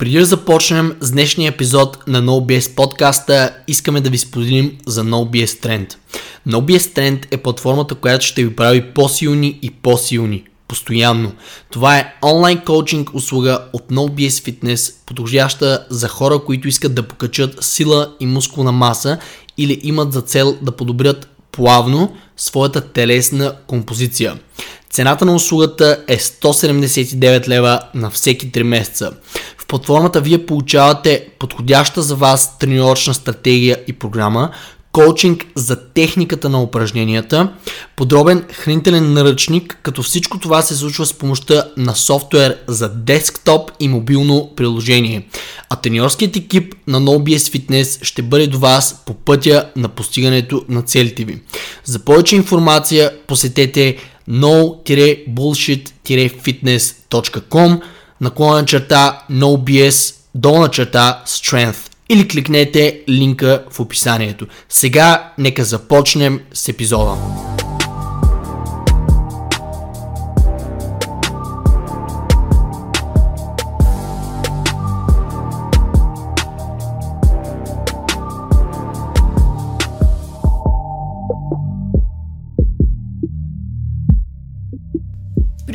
Преди да започнем с днешния епизод на NoBS подкаста, искаме да ви споделим за NoBS Trend. NoBS Trend е платформата, която ще ви прави по-силни и по-силни. Постоянно. Това е онлайн коучинг услуга от NoBS Fitness, подходяща за хора, които искат да покачат сила и мускулна маса или имат за цел да подобрят плавно своята телесна композиция. Цената на услугата е 179 лева на всеки 3 месеца платформата вие получавате подходяща за вас тренировъчна стратегия и програма, коучинг за техниката на упражненията, подробен хранителен наръчник, като всичко това се случва с помощта на софтуер за десктоп и мобилно приложение. А треньорският екип на NoBS Fitness ще бъде до вас по пътя на постигането на целите ви. За повече информация посетете no-bullshit-fitness.com наклонен черта NoBS, долна черта Strength или кликнете линка в описанието. Сега нека започнем с епизода.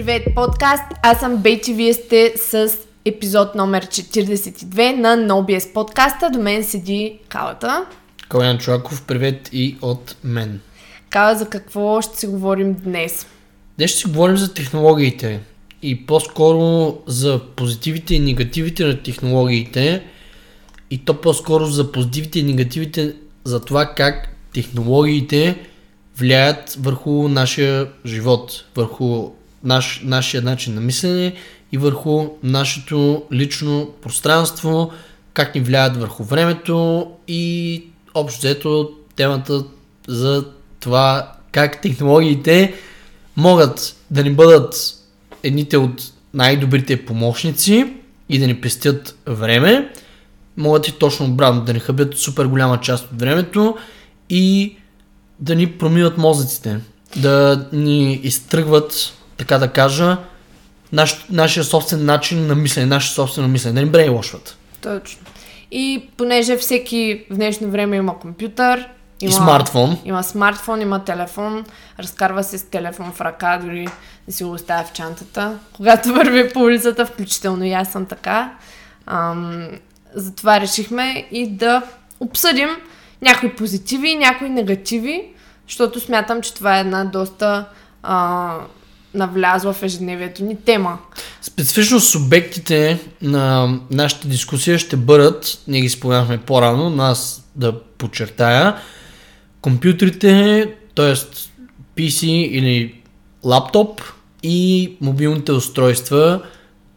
Привет, подкаст! Аз съм Бейти, вие сте с епизод номер 42 на NoBS подкаста. До мен седи Калата. Калян Чуаков, привет и от мен. Кала, за какво ще си говорим днес? Днес ще си говорим за технологиите и по-скоро за позитивите и негативите на технологиите и то по-скоро за позитивите и негативите за това как технологиите влияят върху нашия живот, върху наш, нашия начин на мислене и върху нашето лично пространство, как ни влияят върху времето и общо взето темата за това как технологиите могат да ни бъдат едните от най-добрите помощници и да ни пестят време, могат и точно обратно да ни хъбят супер голяма част от времето и да ни промиват мозъците, да ни изтръгват така да кажа, наш, нашия собствен начин на мислене, нашия собствено мислене, да ни брейнвошват. Точно. И понеже всеки в днешно време има компютър, има, и смартфон. Има смартфон, има телефон, разкарва се с телефон в ръка, дори да си го оставя в чантата. Когато върви по улицата, включително и аз съм така. Ам, затова решихме и да обсъдим някои позитиви и някои негативи, защото смятам, че това е една доста а, навлязла в ежедневието ни тема. Специфично субектите на нашата дискусия ще бъдат, ние ги споменахме по-рано, нас да подчертая, компютрите, т.е. PC или лаптоп и мобилните устройства,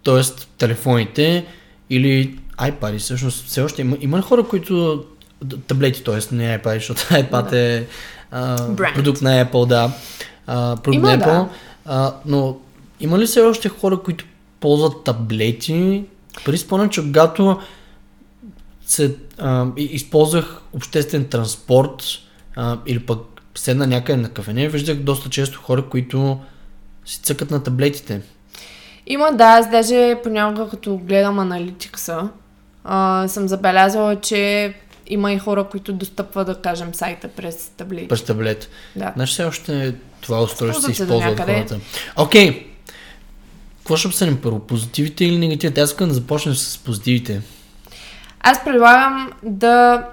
т.е. телефоните или iPad. Всъщност все още има, има хора, които таблети, т.е. не iPad, защото iPad да. е а, продукт на Apple, да. А, продукт има, на Apple. Да а, но има ли все още хора, които ползват таблети? При спомням, че когато се, а, използвах обществен транспорт а, или пък седна някъде на кафене, виждах доста често хора, които си цъкат на таблетите. Има, да, аз даже понякога като гледам аналитикса, а, съм забелязала, че има и хора, които достъпват, да кажем, сайта през таблет. През таблет. Да. Значи все още това устройство се използва от хората. Окей. Okay. Какво ще обсъдим първо? Позитивите или негативите? Аз искам да започнем с позитивите. Аз предлагам да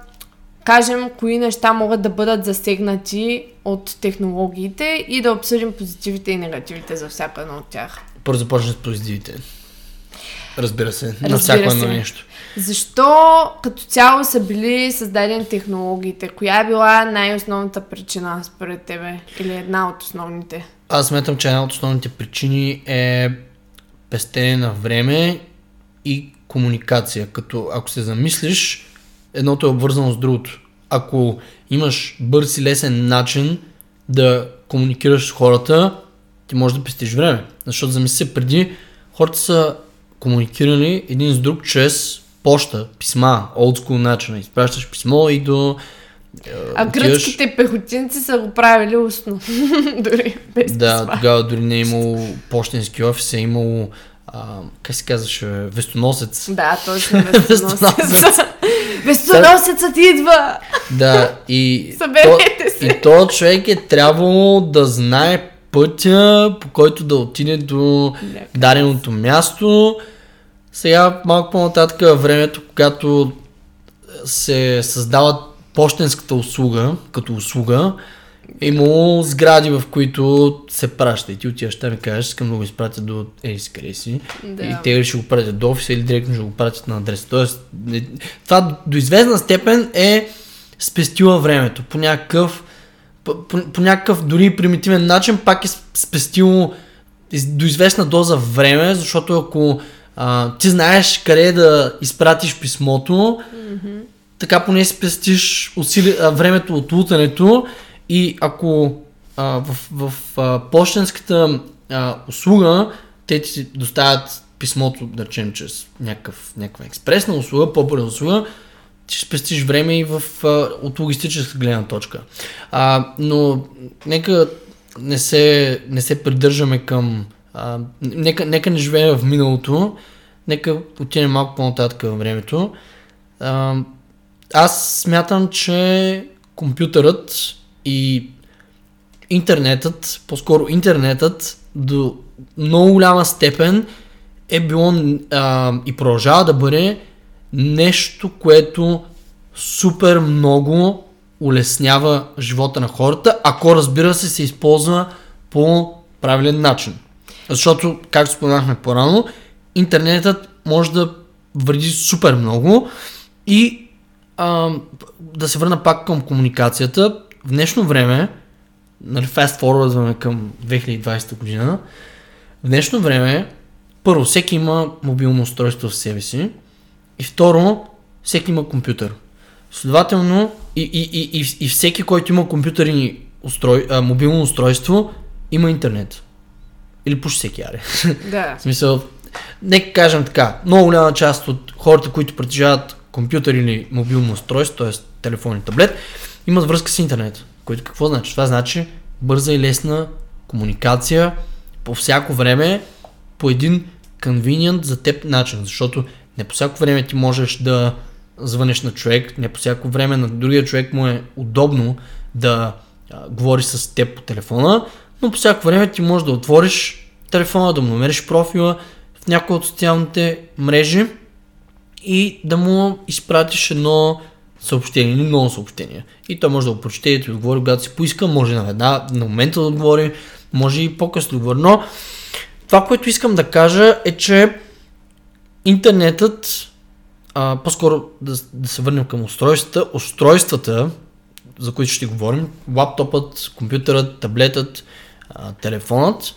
кажем кои неща могат да бъдат засегнати от технологиите и да обсъдим позитивите и негативите за всяка една от тях. Първо започнем с позитивите. Разбира се, Разбира на всяко едно нещо. Защо като цяло са били създадени технологиите? Коя е била най-основната причина според тебе? Или една от основните? Аз смятам, че една от основните причини е пестене на време и комуникация. Като ако се замислиш, едното е обвързано с другото. Ако имаш бърз и лесен начин да комуникираш с хората, ти можеш да пестиш време. Защото замисли се, преди хората са комуникирали един с друг чрез почта, писма, олдскул начин. Изпращаш писмо и до... Е, а отиваш... гръцките пехотинци са го правили устно. дори без Да, писма. тогава дори не е имало почтенски офис, е имало а, как се казваше, вестоносец. Да, точно вестоносец. Вестоносецът идва! Да, и, Съберете то, се. и то човек е трябвало да знае пътя, по който да отиде до Някъде. даденото място. Сега малко по-нататък времето, когато се създава почтенската услуга, като услуга, е имало сгради, в които се праща. И ти отиваш там и кажеш, искам да го изпратя до Ерис къде си. Да. И те ще го пратят до офиса, или директно ще го пратят на адрес. Тоест, не- това до известна степен е спестила времето. По някакъв, по, по, по някакъв дори примитивен начин пак е спестило до известна доза време, защото ако а, ти знаеш къде да изпратиш писмото, така поне си пестиш усили, а, времето от лутането и ако а, в, в а, почтенската а, услуга те ти доставят писмото, да речем, чрез някакъв, някаква експресна услуга, по-бърза услуга, ще спестиш време и в, а, от логистическа гледна точка. А, но нека не се, не се придържаме към... А, нека, нека не живеем в миналото, нека отидем малко по-нататък във времето. А, аз смятам, че компютърът и интернетът, по-скоро интернетът до много голяма степен е било а, и продължава да бъде нещо, което супер много улеснява живота на хората, ако разбира се се използва по правилен начин. Защото, както споменахме по-рано, интернетът може да вреди супер много и а, да се върна пак към комуникацията. В днешно време, нали, fast forwardваме към 2020 година, в днешно време, първо, всеки има мобилно устройство в себе си и второ, всеки има компютър. Следователно, и, и, и, и, и всеки, който има компютърни устрой, а, мобилно устройство, има интернет. Или почти всеки аре. Да. В смисъл, нека кажем така, много голяма част от хората, които притежават компютър или мобилно устройство, т.е. телефон и таблет, имат връзка с интернет. Което какво значи? Това значи бърза и лесна комуникация по всяко време, по един convenient за теб начин, защото не по всяко време ти можеш да звънеш на човек, не по всяко време на другия човек му е удобно да а, говори с теб по телефона, но по всяко време ти можеш да отвориш телефона, да му намериш профила в някои от социалните мрежи и да му изпратиш едно съобщение или много съобщения. И той може да го прочете и да ти отговори, когато си поиска, може на една, на момента да отговори, може и по-късно да отговори. Но това, което искам да кажа е, че интернетът, а, по-скоро да, да се върнем към устройствата, устройствата, за които ще говорим, лаптопът, компютърът, таблетът, а, телефонът,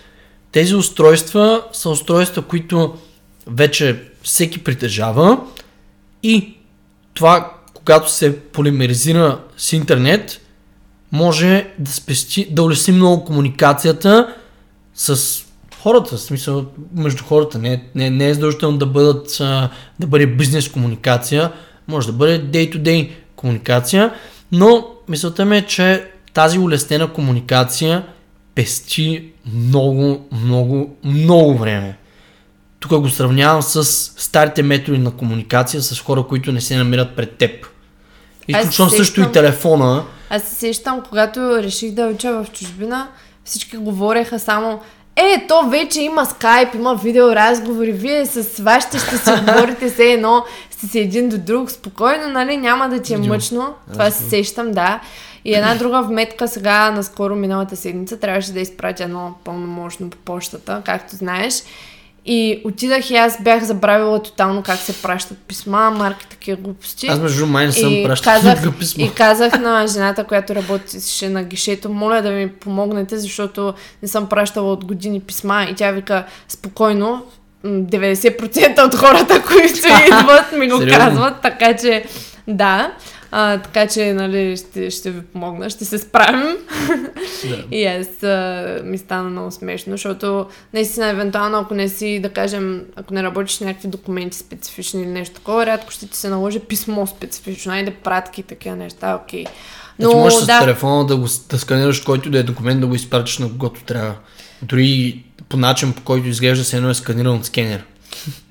тези устройства са устройства, които вече всеки притежава и това, когато се полимеризира с интернет, може да спести, да улесни много комуникацията с хората, в смисъл между хората. Не, не, не е задължително да бъдат, да бъде бизнес комуникация, може да бъде day-to-day комуникация, но мисълта ми е, че тази улеснена комуникация пести много, много, много време. Тук го сравнявам с старите методи на комуникация с хора, които не се намират пред теб. Изключвам също и телефона. Аз се сещам, когато реших да уча в чужбина, всички говореха само е, то вече има скайп, има видеоразговори, вие с вашите ще си говорите все едно, сте си един до друг, спокойно, нали, няма да ти е Видео. мъчно. Това се сещам, да. И една друга вметка сега, наскоро миналата седмица, трябваше да изпратя едно пълномощно по почтата, както знаеш. И отидах и аз бях забравила тотално как се пращат писма, марки, такива глупости. Аз между май не съм И пращал казах, никакво писмо. и казах на жената, която работеше на гишето, моля да ми помогнете, защото не съм пращала от години писма. И тя вика, спокойно, м, 90% от хората, които идват, ми го Сериозно? казват, така че да. А, така че, нали, ще, ще ви помогна, ще се справим. Да. И аз а, ми стана много смешно, защото наистина, евентуално, ако не си, да кажем, ако не работиш някакви документи специфични или нещо такова, рядко ще ти се наложи писмо специфично, айде пратки и такива неща, окей. Но, можеш с телефона да, го, да сканираш който да е документ, да го изпратиш на когото трябва. Дори по начин, по който изглежда се едно е сканиран от скенер.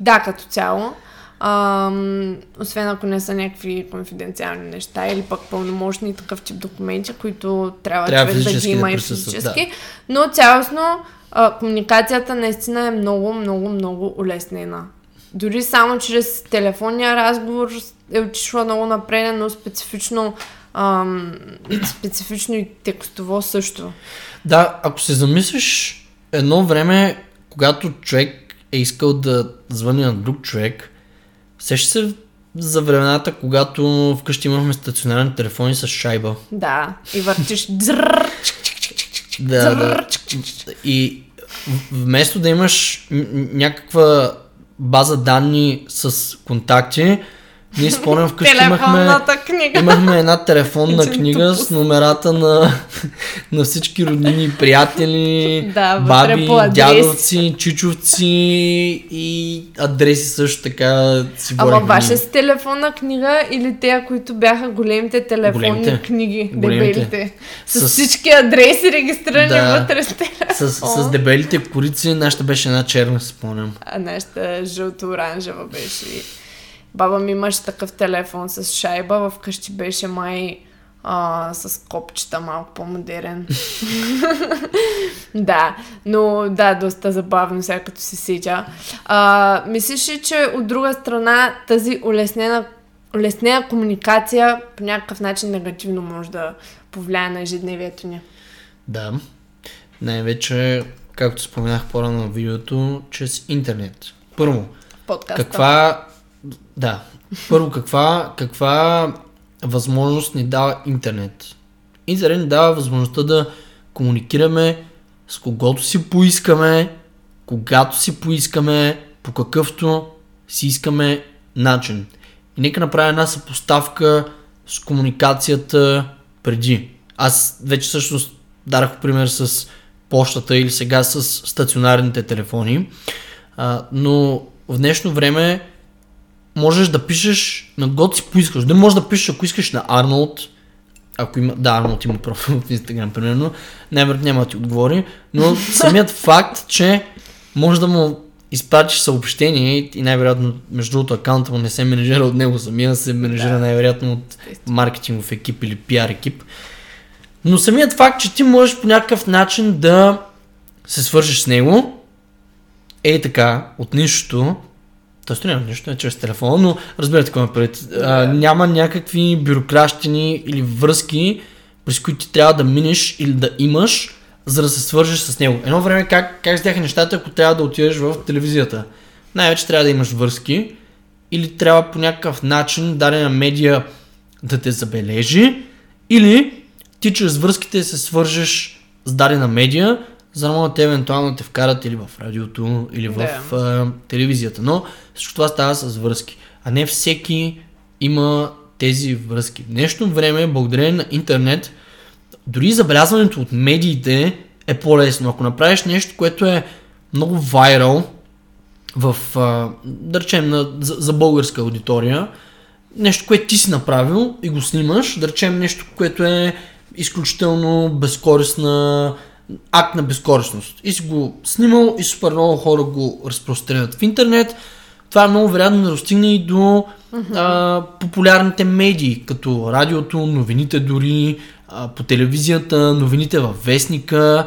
Да, като цяло. Ам, освен ако не са някакви конфиденциални неща или пък пълномощни такъв тип документи, които трябва, Трябва човек да ги има да и физически. Но цялостно а, комуникацията наистина е много, много, много улеснена. Дори само чрез телефонния разговор е отишла много напред, но специфично, ам, специфично и текстово също. Да, ако се замислиш, едно време, когато човек е искал да звъни на друг човек, сеща се за времената, когато вкъщи имахме стационарни телефони с шайба. Да, и въртиш Да, да. И вместо да имаш някаква база данни с контакти, ние спомням вкъщи имахме, книга. имахме една телефонна книга с номерата на, на всички роднини приятели, Да, баби, дядовци, чичовци и адреси също така си Ама ваше с телефонна книга или те, които бяха големите телефонни Големите. книги, Големите. дебелите? С, С- всички адреси регистрирани Да. вътре с телефон. с, с дебелите корици, нашата беше една черна, спомням. А нашата жълто-оранжева беше. Баба ми имаше такъв телефон с шайба, вкъщи беше май а, с копчета, малко по-модерен. да, но да, доста забавно сега като се сетя. А, мислиш ли, че от друга страна тази улеснена, улеснена комуникация по някакъв начин негативно може да повлияе на ежедневието ни? Да. Най-вече, както споменах по-рано в видеото, чрез интернет. Първо, Подкаста. каква... Да. Първо, каква, каква възможност ни дава интернет? Интернет ни дава възможността да комуникираме с когото си поискаме, когато си поискаме, по какъвто си искаме начин. И нека направя една съпоставка с комуникацията преди. Аз вече всъщност дарах пример с почтата или сега с стационарните телефони. А, но в днешно време можеш да пишеш на год си поискаш. Да можеш да пишеш, ако искаш на Арнолд, ако има, да, Арнолд има профил в Инстаграм, примерно, най-вероятно няма да ти отговори, но самият факт, че може да му изпратиш съобщение и най-вероятно, между другото, акаунта му не се менеджира от него самия, се менеджира Да. най-вероятно от маркетингов екип или пиар екип. Но самият факт, че ти можеш по някакъв начин да се свържеш с него, е така, от нищото, т.е. няма нищо, е чрез телефона, но разбирате какво ме пред. А, няма някакви бюрокращини или връзки, през които ти трябва да минеш или да имаш, за да се свържеш с него. Едно време как, как стояха нещата, ако трябва да отидеш в телевизията? Най-вече трябва да имаш връзки или трябва по някакъв начин дадена медия да те забележи или ти чрез връзките се свържеш с дадена медия, за да могат те евентуално да те вкарат или в радиото, или в Да. а, телевизията. Но всичко това става с връзки. А не всеки има тези връзки. В днешно време, благодарение на интернет, дори забелязването от медиите е по-лесно. Ако направиш нещо, което е много вайрал в, а, да речем, на, за, за българска аудитория, нещо, което ти си направил и го снимаш, да речем нещо, което е изключително безкорисна акт на безкорисност. И си го снимал и супер много хора го разпространят в интернет. Това е много вероятно да достигне и до а, популярните медии, като радиото, новините дори, а, по телевизията, новините във вестника.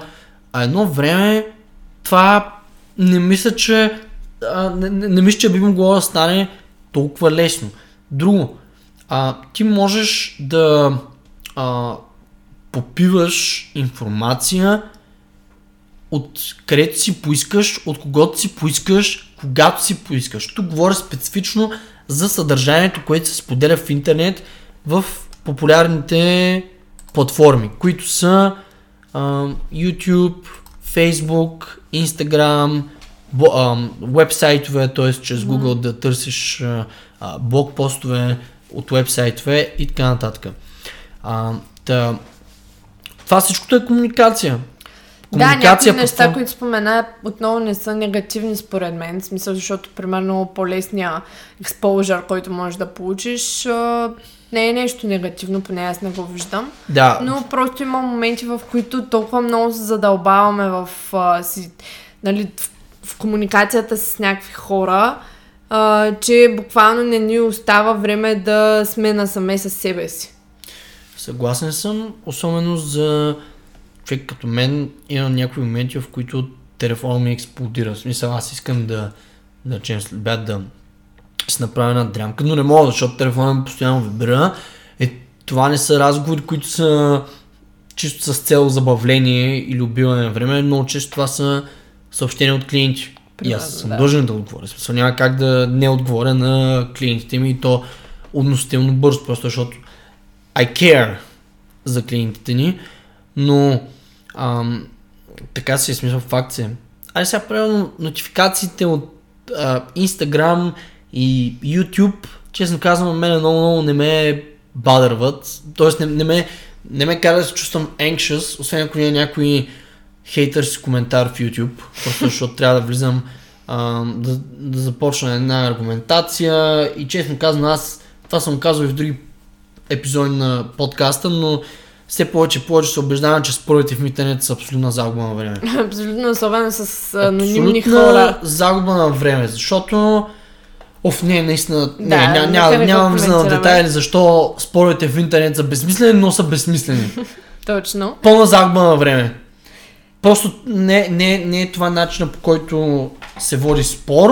А едно време това не мисля, че а, не, не, не мисля, че би могло да стане толкова лесно. Друго, а, ти можеш да а, попиваш информация от където си поискаш, от когото си поискаш, когато си поискаш. Тук говоря специфично за съдържанието, което се споделя в интернет в популярните платформи, които са а, YouTube, Facebook, Instagram, вебсайтове, т.е. чрез Google да търсиш блог постове, от вебсайтове и така нататък. А, та, това всичкото е комуникация. Да, някои неща, това- които спомена, отново не са негативни според мен. В смисъл, защото, примерно, по-лесния експожър, който можеш да получиш, не е нещо негативно, поне аз не го виждам. Да, Но просто има моменти, в които толкова много се задълбаваме в, а, си, нали, в, в комуникацията с някакви хора, а, че буквално не ни остава време да сме насаме с себе си. Съгласен съм, особено за човек като мен има някои моменти, в които телефона ми експлодира. В смисъл, аз искам да, да речем, след обяд да си направя една дрямка, но не мога, защото телефона ми постоянно вибрира. Е, това не са разговори, които са чисто с цел забавление или убиване на време, много често това са съобщения от клиенти. И аз Примерно, съм да. дължен да отговоря. Смисъл, няма как да не отговоря на клиентите ми и то относително бързо, просто защото I care за клиентите ни, но ам, така си е смисъл факт се. Айде сега правилно нотификациите от а, Instagram и YouTube, честно казвам, мене много, много не ме бадърват. Тоест не, не, ме, не ме кара да се чувствам anxious, освен ако няма някой хейтърски коментар в YouTube, просто защото трябва да влизам а, да, да започна една аргументация и честно казвам аз това съм казал и в други епизоди на подкаста, но все повече и повече се убеждавам, че спорите в интернет са абсолютна загуба на време. Абсолютно, особено с анонимни хора. загуба на време, защото Оф, не, наистина, не, Да, ня, ня, го нямам влизане на детайли, защо спорите в интернет са безсмислени, но са безсмислени. Точно. Пълна загуба на време. Просто не, не, не е това начина по който се води спор.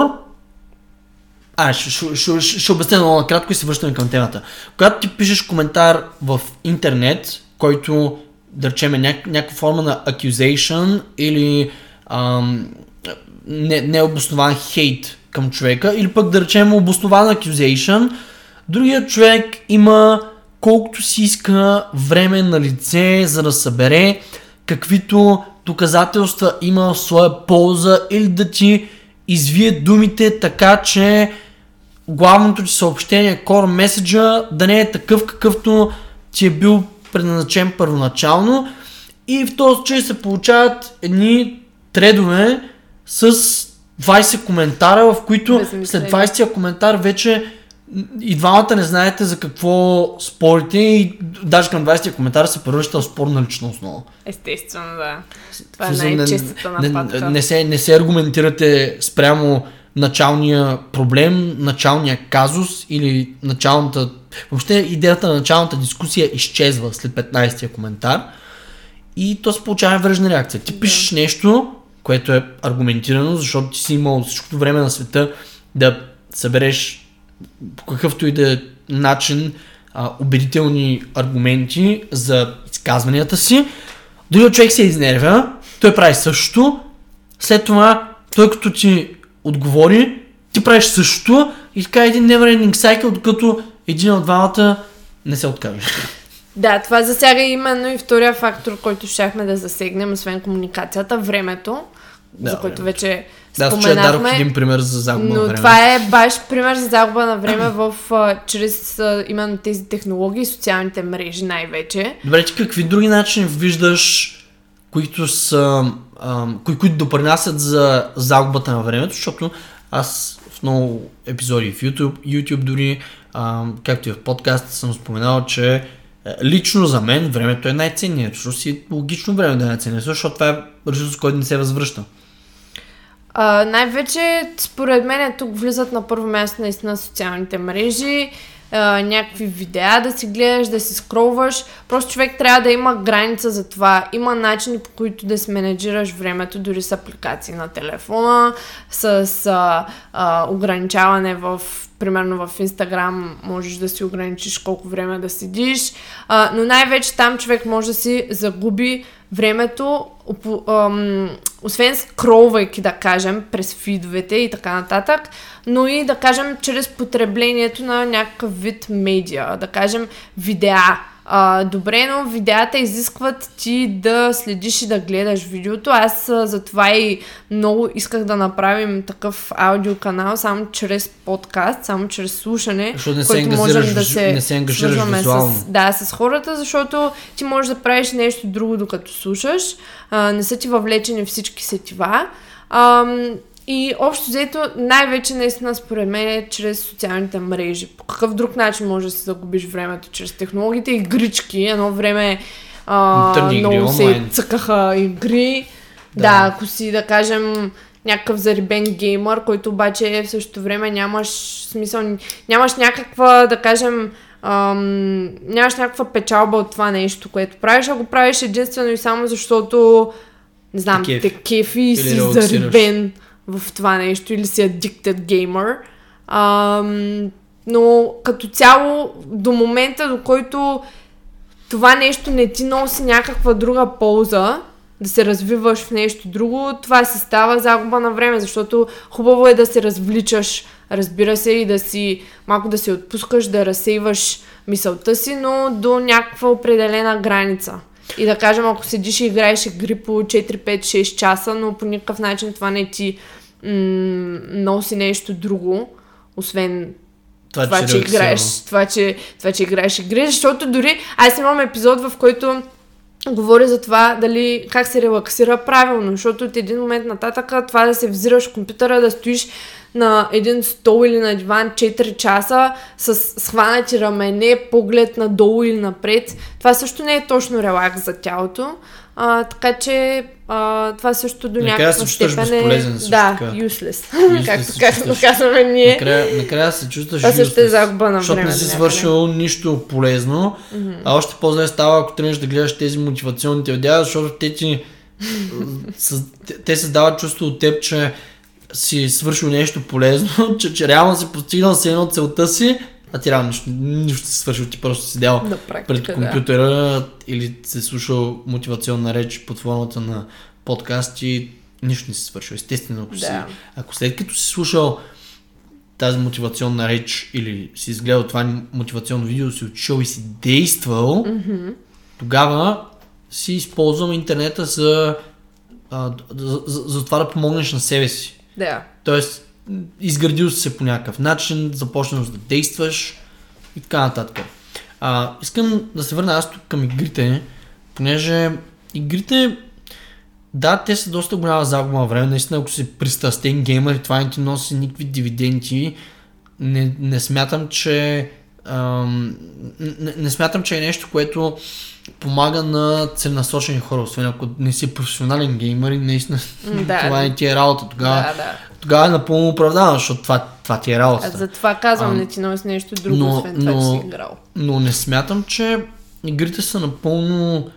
А, ще, ще, ще, ще, обясня много накратко и се връщаме към темата. Когато ти пишеш коментар в интернет, който да речем е няк- някаква форма на accusation или ам, не, необоснован хейт към човека, или пък да речем обоснован accusation, другият човек има колкото си иска време на лице, за да събере каквито доказателства има в своя полза или да ти извие думите така, че главното ти съобщение, core message да не е такъв какъвто ти е бил предназначен първоначално и в този случай се получават едни тредове с 20 коментара, в които след 20-я коментар вече и двамата не знаете за какво спорите и даже към 20-я коментар се превръща в спор на лична основа. Естествено, да. Това е най-честата не, нападка. не, не, се, не се аргументирате спрямо началния проблем, началния казус или началната... Въобще идеята на началната дискусия изчезва след 15-я коментар и то се получава връжна реакция. Ти пишеш нещо, което е аргументирано, защото ти си имал всичкото време на света да събереш по какъвто и да е начин а, убедителни аргументи за изказванията си. Другият човек се изнервя, той прави същото, след това той като ти отговори, ти правиш същото и така един never cycle, докато един от двамата не се откаже. Да, това засяга именно и втория фактор, който щяхме да засегнем, освен комуникацията, времето, Да, за което времето. вече Да, споменахме. един пример за загуба на Но време. това е баш пример за загуба на време в, а, чрез а, именно тези технологии, социалните мрежи най-вече. Добре, ти какви други начини виждаш, които са, кои, които допринасят за загубата на времето, защото аз в много епизоди в YouTube, YouTube дори, както и в подкаст съм споменал, че е, лично за мен времето е най-ценният, защото си е логично време да е най-ценният, защото това е ресурс, който не се възвръща. А, най-вече, според мен, тук влизат на първо място наистина социалните мрежи, някакви видеа да си гледаш, да си скролваш. Просто човек трябва да има граница за това. Има начини по които да си менеджираш времето, дори с апликации на телефона, с а, а, ограничаване в примерно в Инстаграм можеш да си ограничиш колко време да седиш, а, но най-вече там човек може да си загуби времето, освен скролвайки, да кажем, през фидовете и така нататък, но и да кажем чрез потреблението на някакъв вид медиа, да кажем видеа, а, добре, но видеята изискват ти да следиш и да гледаш видеото. Аз а, затова и много исках да направим такъв аудиоканал, само чрез подкаст, само чрез слушане, Защото не се който можем да се не се ангажираш. С, да, с хората, защото ти можеш да правиш нещо друго докато слушаш. А, не са ти въвлечени всички сетива. Ам, и общо взето, най-вече наистина според мен е чрез социалните мрежи. По какъв друг начин може да си загубиш времето? Чрез технологиите, игрички. Едно време а, игри, много се онлайн. цъкаха игри. Да. Да. ако си, да кажем, някакъв зарибен геймър, който обаче в същото време нямаш смисъл, нямаш някаква, да кажем, ам, нямаш някаква печалба от това нещо, което правиш, а го правиш единствено и само защото, не знам, Те кефи. и си зарибен в това нещо или си addicted gamer. Ам, но като цяло, до момента, до който това нещо не ти носи някаква друга полза, да се развиваш в нещо друго, това си става загуба на време, защото хубаво е да се развличаш, разбира се, и да си малко да се отпускаш, да разсейваш мисълта си, но до някаква определена граница. И да кажем, ако седиш и играеш игри по 4, 5, 6 часа, но по никакъв начин това не ти м- носи нещо друго, освен Това, това, че релаксира. играеш, това, че, това, че играеш игри, защото дори аз имам епизод, в който говоря за това дали как се релаксира правилно, защото от един момент нататък това да се взираш в компютъра, да стоиш на един стол или на диван 4 часа с схванати рамене, поглед надолу или напред, това също не е точно релакс за тялото. А, така че а, това също до Накрая някаква степен е... безполезен също Да, така. useless, Useless както, казваме ние. Накрая, накрая се чувстваш Това също е загуба на Защото не си свършил нищо полезно. А още по-зле става, ако тръгнеш да гледаш тези мотивационните видеа, защото те ти те- създават чувство от теб, че си свършил нещо полезно, че, че реално си постигнал се едно целта си, а ти реално нищо, нищо си свършил, ти просто си седял На пред практика, да. компютъра или си слушал мотивационна реч под формата на подкасти, нищо не си свършил. Естествено, ако, си, Да. ако след като си слушал тази мотивационна реч или си изгледал това мотивационно видео, си отишъл и си действал, Мгм. тогава си използвам интернета за, а, за, за, за това да помогнеш на себе си. Да. Тоест, изградил се по някакъв начин, започнал да действаш и така нататък. А, искам да се върна аз тук към игрите, понеже игрите, да, те са доста голяма загуба време. Наистина, ако си пристрастен геймер и това не ти носи никакви дивиденти, не, не смятам, че ам, не, не смятам, че е нещо, което помага на целенасочени хора, освен ако не си професионален геймер и наистина да. това не ти е работа. Тогава, Да, да. тогава е напълно оправдано, защото това, това ти е работа. затова казвам, А, не ти носи нещо друго, но- освен това, че но- си играл. Но не смятам, че игрите са напълно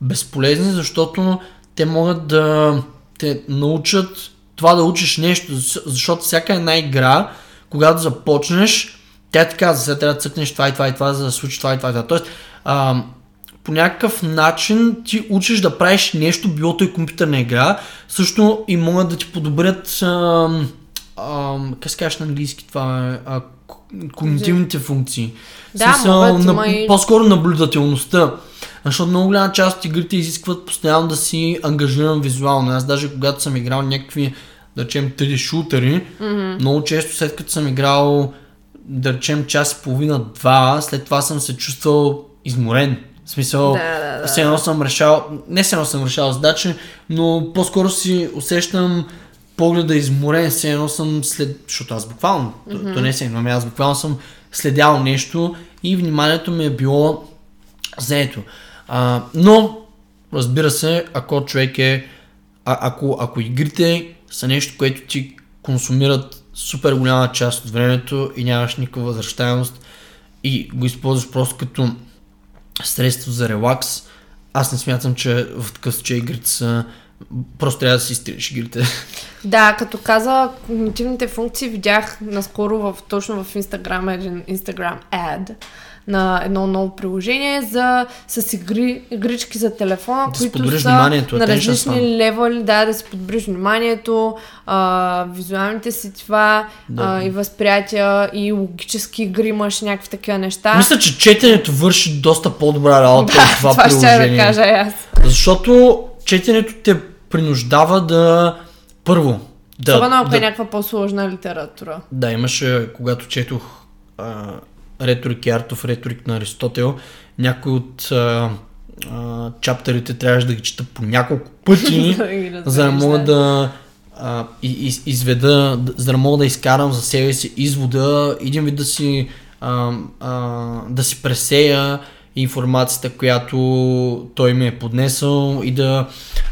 безполезни, защото те могат да те научат това да учиш нещо, защо- защото всяка една игра, когато започнеш, тя ти казва, сега трябва да цъкнеш това и това и това, за да случи това и това и това. Тоест, а, по някакъв начин ти учиш да правиш нещо, било то и компютърна игра, също и могат да ти подобрят ам, ам, как се кажеш на английски това е, а, когнитивните функции. Да, смисъл, могат, на, и- по-скоро наблюдателността. Защото много голяма част от игрите изискват постоянно да си ангажиран визуално. Аз даже когато съм играл някакви, да речем, 3D шутери, mm-hmm. много често след като съм играл, да речем, час и половина, два, след това съм се чувствал изморен. В смисъл, Да, да, да. все едно съм решал, не все едно съм решал задачи, но по-скоро си усещам погледа изморен, все едно съм след... Защото аз буквално, mm-hmm. то не се едно, ами аз буквално съм следял нещо и вниманието ми е било заето. А, но, разбира се, ако човек е... А, ако, ако игрите са нещо, което ти консумират супер голяма част от времето и нямаш никаква възвръщаемост и го използваш просто като средство за релакс, аз не смятам, че в такъв случай игрите са Просто трябва да си изтриеш игрите. Да, като каза когнитивните функции, видях наскоро в, точно в Instagram един Instagram ad на едно ново приложение за, с игри, игрички за телефона, Да които са вниманието, на различни левели, да, да си подбереш вниманието, а, визуалните си това Да. а, и възприятия и логически игри имаш някакви такива неща. Мисля, че четенето върши доста по-добра работа да, от това, това ще да приложение. кажа аз. Защото четенето те принуждава да първо да, Особено ако да, е някаква по-сложна литература. да, имаше, когато четох а, реторик и артов реторик на Аристотел, някой от а, а, чаптерите трябваше да ги чета по няколко пъти, за да мога да. а, из, изведа, за да мога да изкарам за себе си извода, един вид да си, а, а, да си пресея информацията, която той ми е поднесъл и да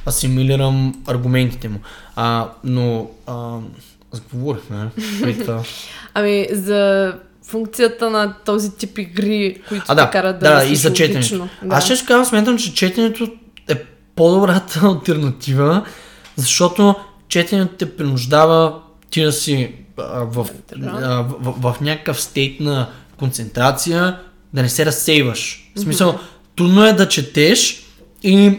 асимилирам аргументите му. А, но, а, за какво говорихме? преди това? Ами, за функцията на този тип игри, които А, те да, карат да, да, и за четенето. Да. Аз ще казвам, смятам, че четенето е по-добрата альтернатива, защото четенето те принуждава ти да си а, в, а, в, в, в някакъв стейт на концентрация, да не се разсейваш. В смисъл, трудно е да четеш и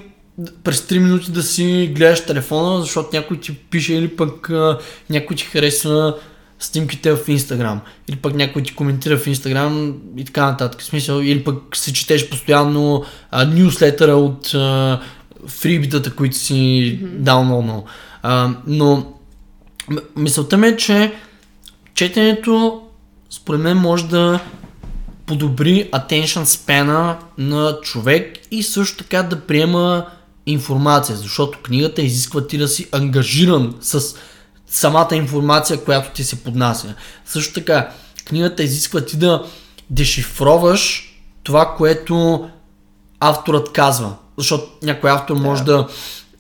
през 3 минути да си гледаш телефона, защото някой ти пише или пък а, някой ти харесва снимките в Инстаграм. Или пък някой ти коментира в Инстаграм и така нататък. В смисъл, или пък си четеш постоянно а, нюслетъра от а, фрибитата, които си mm-hmm. даунлоуднал. Но мисълта ми е, че четенето според мен може да подобри attention span на човек и също така да приема информация, защото книгата изисква ти да си ангажиран с самата информация, която ти се поднася. Също така, книгата изисква ти да дешифроваш това, което авторът казва. Защото някой автор да. може да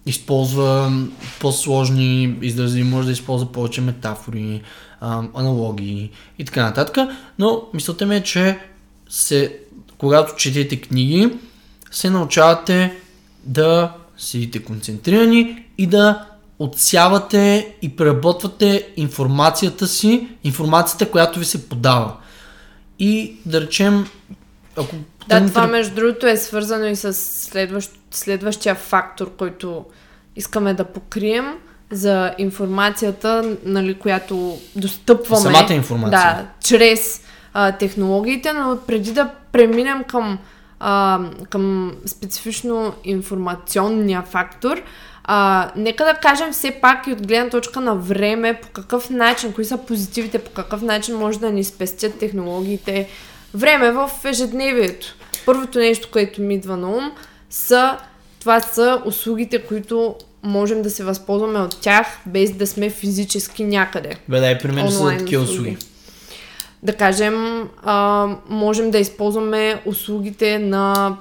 използва по-сложни изрази, може да използва повече метафори, аналогии и така нататък. Но мисълта ми е, че се, когато четете книги, се научавате да седите концентрирани и да отсявате и преработвате информацията си, информацията, която ви се подава. И да речем, ако Да, това между другото е свързано и с следващ, следващия фактор, който искаме да покрием за информацията, нали, която достъпваме. Самата информация. Да, чрез а, технологиите, но преди да преминем към, а, към специфично информационния фактор, а, нека да кажем все пак и от гледна точка на време, по какъв начин, кои са позитивите, по какъв начин може да ни спестят технологиите. Време в ежедневието. Първото нещо, което ми идва на ум, са, това са услугите, които можем да се възползваме от тях, без да сме физически някъде Бе, дай пример за такива услуги. услуги. Да кажем, а, можем да използваме услугите на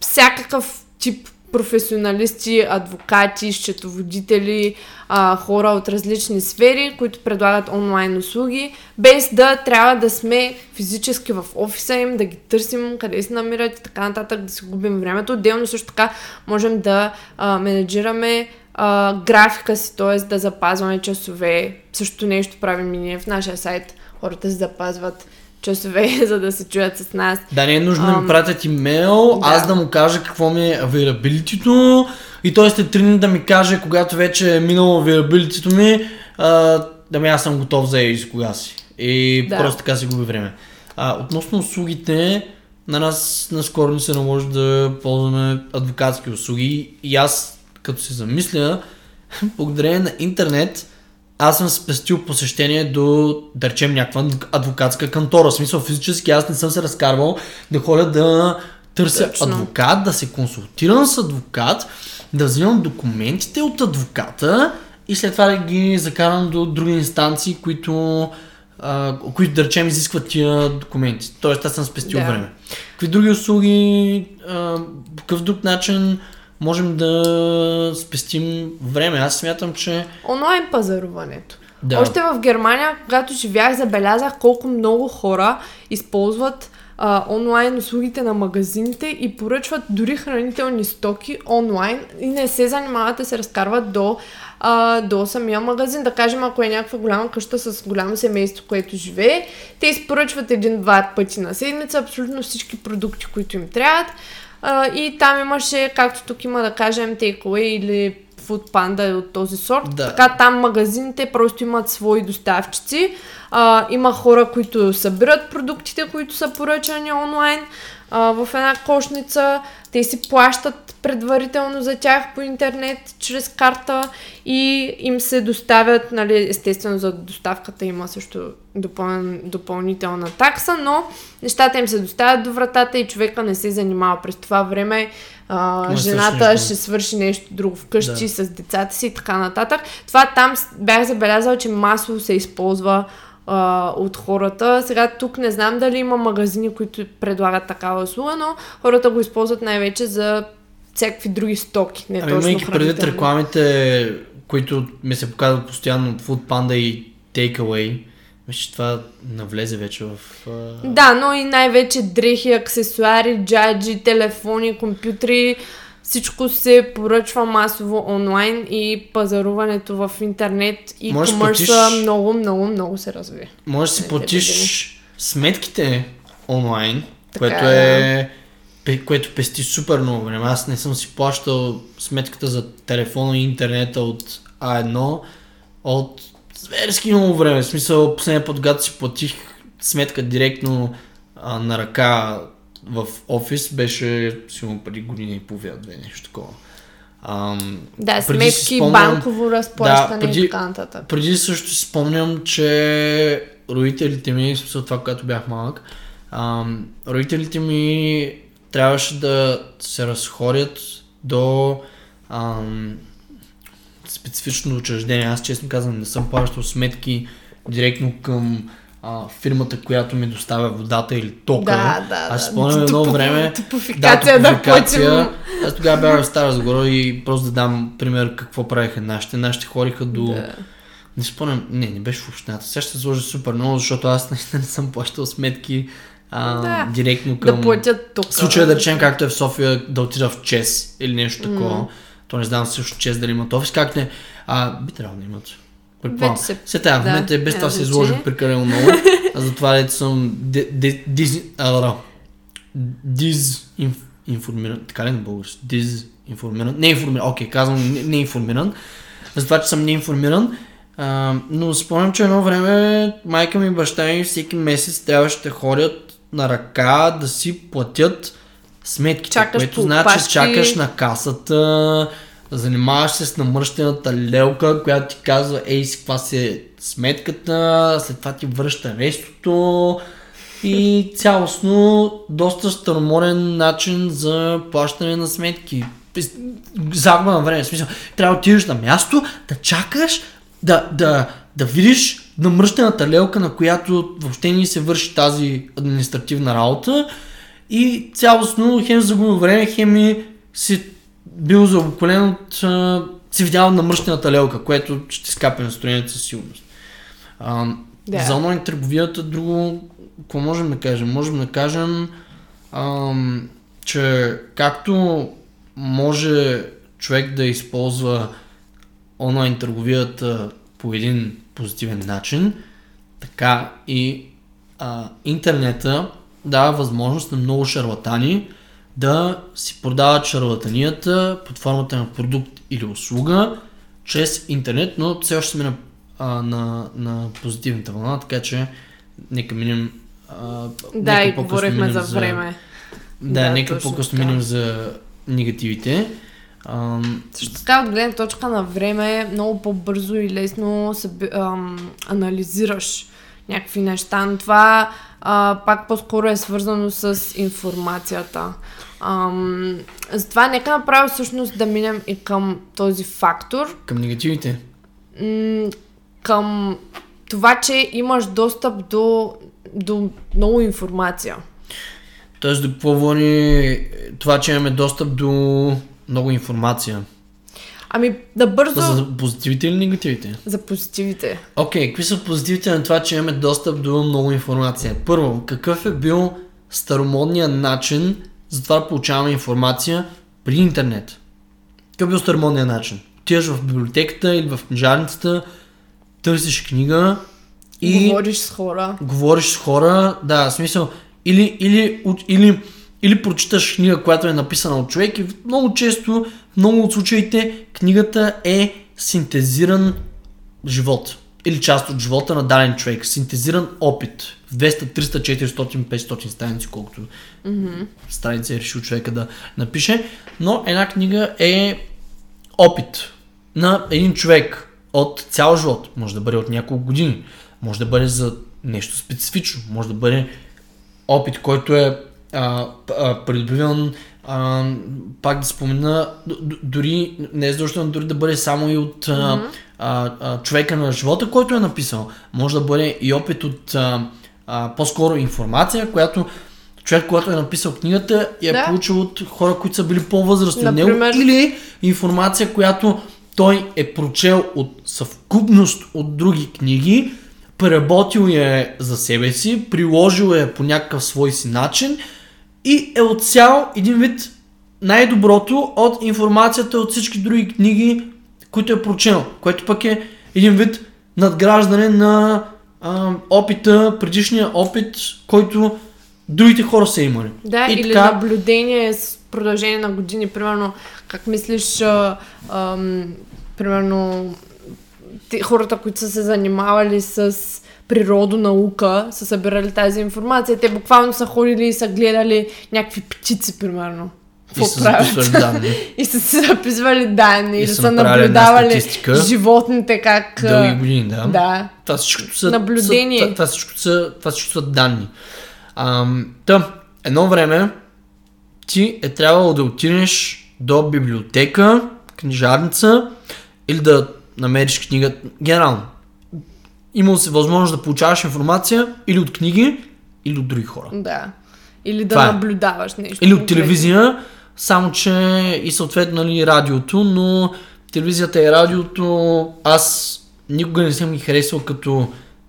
всякакъв тип професионалисти, адвокати, счетоводители, а, хора от различни сфери, които предлагат онлайн услуги, без да трябва да сме физически в офиса им, да ги търсим къде се намират и така нататък, да си губим времето. Отделно също така можем да а, менеджираме а, графика си, т.е. да запазваме часове. Същото нещо правим и ние в нашия сайт. Хората си запазват часове, за да се чуят с нас. Да, не е нужно да Ам, ми пратят имейл, да. аз да му кажа какво ми е availability и той сте тръгне да ми каже, когато вече е минало availability ми, а, да ми аз съм готов за ей кога си. И Да. просто така си губи време. А, относно услугите, на нас наскоро ни се наложи да ползваме адвокатски услуги и аз, като се замисля, благодарение на интернет, аз съм спестил посещение до, да речем, някаква адвокатска кантора. В смисъл, физически аз не съм се разкарвал да ходя да търся Точно. адвокат, да се консултирам с адвокат, да взимам документите от адвоката и след това да ги закарам до други инстанции, които, а, които да речем, изискват тия документи. Тоест, аз съм спестил Да. време. Какви други услуги, а, по какъв друг начин можем да спестим време? Аз смятам, че Онлайн пазаруването. Да. Още в Германия, когато живях, забелязах колко много хора използват а, онлайн услугите на магазините и поръчват дори хранителни стоки онлайн и не се занимават да се разкарват до, а, до самия магазин. Да кажем, ако е някаква голяма къща с голямо семейство, което живее, те изпоръчват един-два пъти на седмица абсолютно всички продукти, които им трябват. А, и там имаше, както тук има да кажем, takeaway или Food Panda е от този сорт. Да. Така там магазините просто имат свои доставчици. А, има хора, които събират продуктите, които са поръчани онлайн а, в една кошница. Те си плащат предварително за тях по интернет, чрез карта и им се доставят, нали, естествено за доставката има също допълн, допълнителна такса, но нещата им се доставят до вратата и човека не се занимава през това време. А, жената ще свърши нещо друго вкъщи Да. с децата си и така нататък. Това там бях забелязала, че масово се използва а, от хората. Сега тук не знам дали има магазини, които предлагат такава услуга, но хората го използват най-вече за всякакви други стоки, не Ами, имайки предвид рекламите, които ми се показват постоянно от Food Panda и Takeaway, мисля, че това навлезе вече в... Да, но и най-вече дрехи, аксесуари, джаджи, телефони, компютри, всичко се поръчва масово онлайн и пазаруването в интернет и да комърса платиш- много, много, много се разви. Може да си Не, платиш сметките онлайн, Така което е, е... пе- което пести супер много време. Аз не съм си плащал сметката за телефона и интернета от А1 от зверски много време. В смисъл, последния път, когато си платих сметка директно а, на ръка в офис, беше сигурно преди година и половина, две, нещо такова. Ам, Да, си сметки, спомням- банково разплащане преди- и така нататък. преди също си спомням, че родителите ми, в смисъл това, когато бях малък, ам, родителите ми трябваше да се разходят до ам, специфично учреждение. Аз честно казвам не съм плащал сметки директно към а, фирмата, която ми доставя водата или тока. Да, да, Аз да. спомням едно време. Топофикация да платим. Аз тогава бях в Стара Загора и просто да дам пример какво правиха нашите. Нашите ходиха до... Да. Не спомням, не, не беше в общината. Сега ще се сложи супер много, защото аз наистина не съм плащал сметки а, Да. директно към... Да платят тук. В случая да речем както е в София, да отида в ЧЕС или нещо такова. То не знам също ЧЕС дали имат офис, как не. А, би трябвало да имат. Предполагам. Вече се- Се тая, в да, и без няма това се значение. изложих прекалено много. А затова дето съм де- де- диз... а, да, да. Дизинформиран. Така ли на български? Дизинформиран. Не информиран. Окей, казвам не, не информиран. Затова, че съм неинформиран. А, но спомням, че едно време майка ми и баща ми всеки месец трябваше да ходят на ръка да си платят сметките, Чакаш което значи опашки. чакаш на касата, занимаваш се с намръщената лелка, която ти казва, ей си, каква си е сметката, след това ти връща нещото и цялостно доста старомоден начин за плащане на сметки. Загуба на време, смисъл, трябва да отидеш на място, да чакаш, да, да, да видиш намръщената лелка, на която въобще ни се върши тази административна работа и цялостно хем загубил време, хем и си бил заобиколен от... А, си видял намръщената лелка, което ще скапи настроението със сигурност. А, Да. За онлайн търговията друго, какво можем да кажем? Можем да кажем, ам, че както може човек да използва онлайн търговията по един позитивен начин, така и а, интернета дава възможност на много шарлатани да си продават шарлатанията под формата на продукт или услуга чрез интернет, но все още сме на, а, на, на позитивната вълна, така че нека минем а, Да, нека и говорихме за време. Да, Да, нека по-късно минем за негативите. Също така, от гледна точка на време, много по-бързо и лесно съби, ам, анализираш някакви неща, но това а, пак по-скоро е свързано с информацията. Ам, затова нека направо всъщност да минем и към този фактор, към негативите. м- към това, че имаш достъп до, до много информация. Тоест, до какво води това, че имаме достъп до много информация? Ами да бързо за, позитивите или негативите? за позитивите. Окей, какви са позитивите на това, че имаме достъп до много информация? Първо, какъв е бил старомодния начин за това да получаваме информация при интернет. Какъв е бил старомодния начин? Отиваш в библиотеката или в книжарницата, търсиш книга и Говориш с хора. говориш с хора, да, в смисъл, или, или, от- или, или прочиташ книга, която е написана от човек и много често, в много от случаите, книгата е синтезиран живот или част от живота на даден човек, синтезиран опит в 200, 300, 400, 500 страници, колкото страница е решил човека да напише, но една книга е опит на един човек от цял живот. Може да бъде от няколко години, може да бъде за нещо специфично, може да бъде опит, който е а, а, придобиван, а, пак да спомена, дори не е задължително дори да бъде само и от а, а, а, човека на живота, който е написал. Може да бъде и опит от а, а, по-скоро информация, която човек, който е написал книгата, я е Да. получил от хора, които са били по-възрастни от него, Например- или информация, която той е прочел от съвкупност от други книги, преработил я е за себе си, приложил я по някакъв свой си начин и е отсял един вид най-доброто от информацията от всички други книги, които е прочел, което пък е един вид надграждане на а, опита, предишния опит, който другите хора са имали. Да, и или така, наблюдение с продължение на години. Примерно, как мислиш, а, ам, примерно, те, хората, които са се занимавали с природонаука, са събирали тази информация. Те буквално са ходили и са гледали някакви птици, примерно. и са правят? записвали данни. И са си записвали данни, И или са са наблюдавали животните как... Дълги години, да. Да. Това всичко са, Наблюдение. Са, това, всичко са, това всичко са данни. Ам, та, едно време ти е трябвало да отидеш до библиотека, книжарница или да намериш книга. Генерално. Имало си възможност да получаваш информация или от книги, или от други хора. Да. Или да Това е. наблюдаваш нещо. Или от телевизия, само че и съответно нали, радиото, но телевизията и радиото аз никога не съм ги харесвал като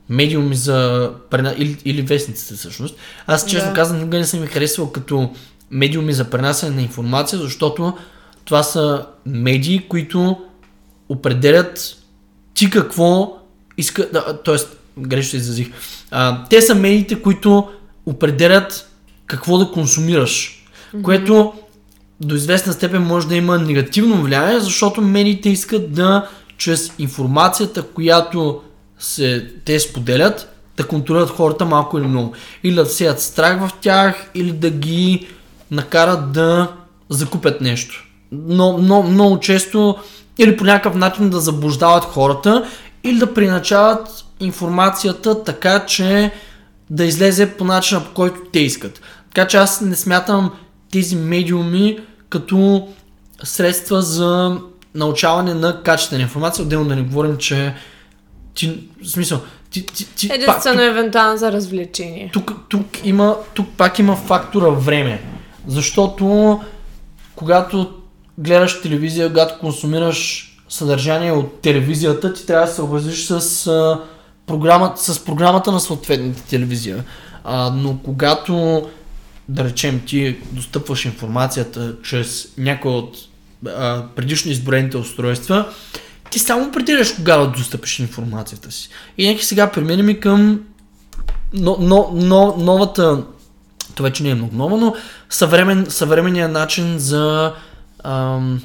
медиуми за или, или вестниците всъщност. Аз честно Да. казвам, никога не съм ги харесвал като медиуми за пренасяне на информация, защото това са медии, които определят ти какво иска, да, т.е. грешно се изразих. А, те са медиите, които определят какво да консумираш, което до известна степен може да има негативно влияние, защото медиите искат да чрез информацията, която се, те споделят, да контролират хората малко или много. Или да сеят страх в тях, или да ги накарат да закупят нещо. Но, но много често или по някакъв начин да заблуждават хората, или да приначават информацията така, че да излезе по начина, по който те искат. Така че аз не смятам тези медиуми като средства за научаване на качествена информация, отделно да не говорим, че ти, в смисъл, ти, ти, ти пак, Единствено евентуално за развлечение. тук, тук, има, тук пак има фактора време. Защото когато гледаш телевизия, когато консумираш съдържание от телевизията, ти трябва да се съобразиш с, а, програмата, с програмата на съответната телевизия. А, но когато, да речем, ти достъпваш информацията чрез някои от а, предишно изброените устройства, ти само определяш кога да достъпиш информацията си. И нека сега преминем към но, но, но, новата, това вече не е много ново, но съвремен, съвременния начин за, ам,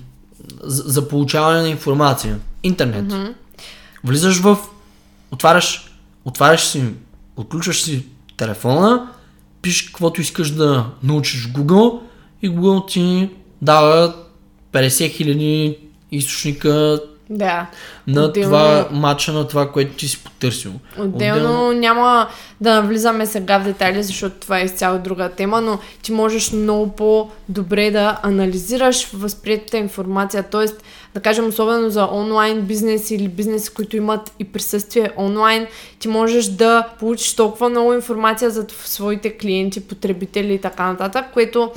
за, за получаване на информация. Интернет. Мгм. Влизаш в, отваряш, отваряш си, отключваш си телефона, пишеш каквото искаш да научиш в Google и Google ти дава 50 000 източника Да. на Отделно- това матча, на това, което ти си потърсил. Отделно няма да навлизаме сега в детайли, защото това е изцяло друга тема, но ти можеш много по-добре да анализираш възприятата информация. Тоест, да кажем, особено за онлайн бизнес или бизнеси, които имат и присъствие онлайн, ти можеш да получиш толкова много информация за своите клиенти, потребители и така нататък, което,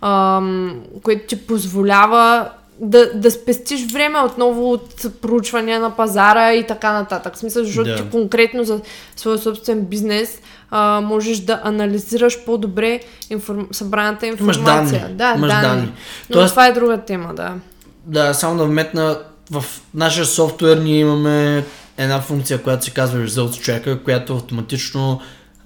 ам, което ти позволява да, да спестиш време отново от проучване на пазара и така нататък. В смисъл, защото Да. ти конкретно за своя собствен бизнес а, можеш да анализираш по-добре информ... събраната информация. данни. Да, Имаш данни. данни. Но Тоест- това е друга тема, да. Да, само да вметна, в нашия софтуер ние имаме една функция, която се казва Results Tracker, която автоматично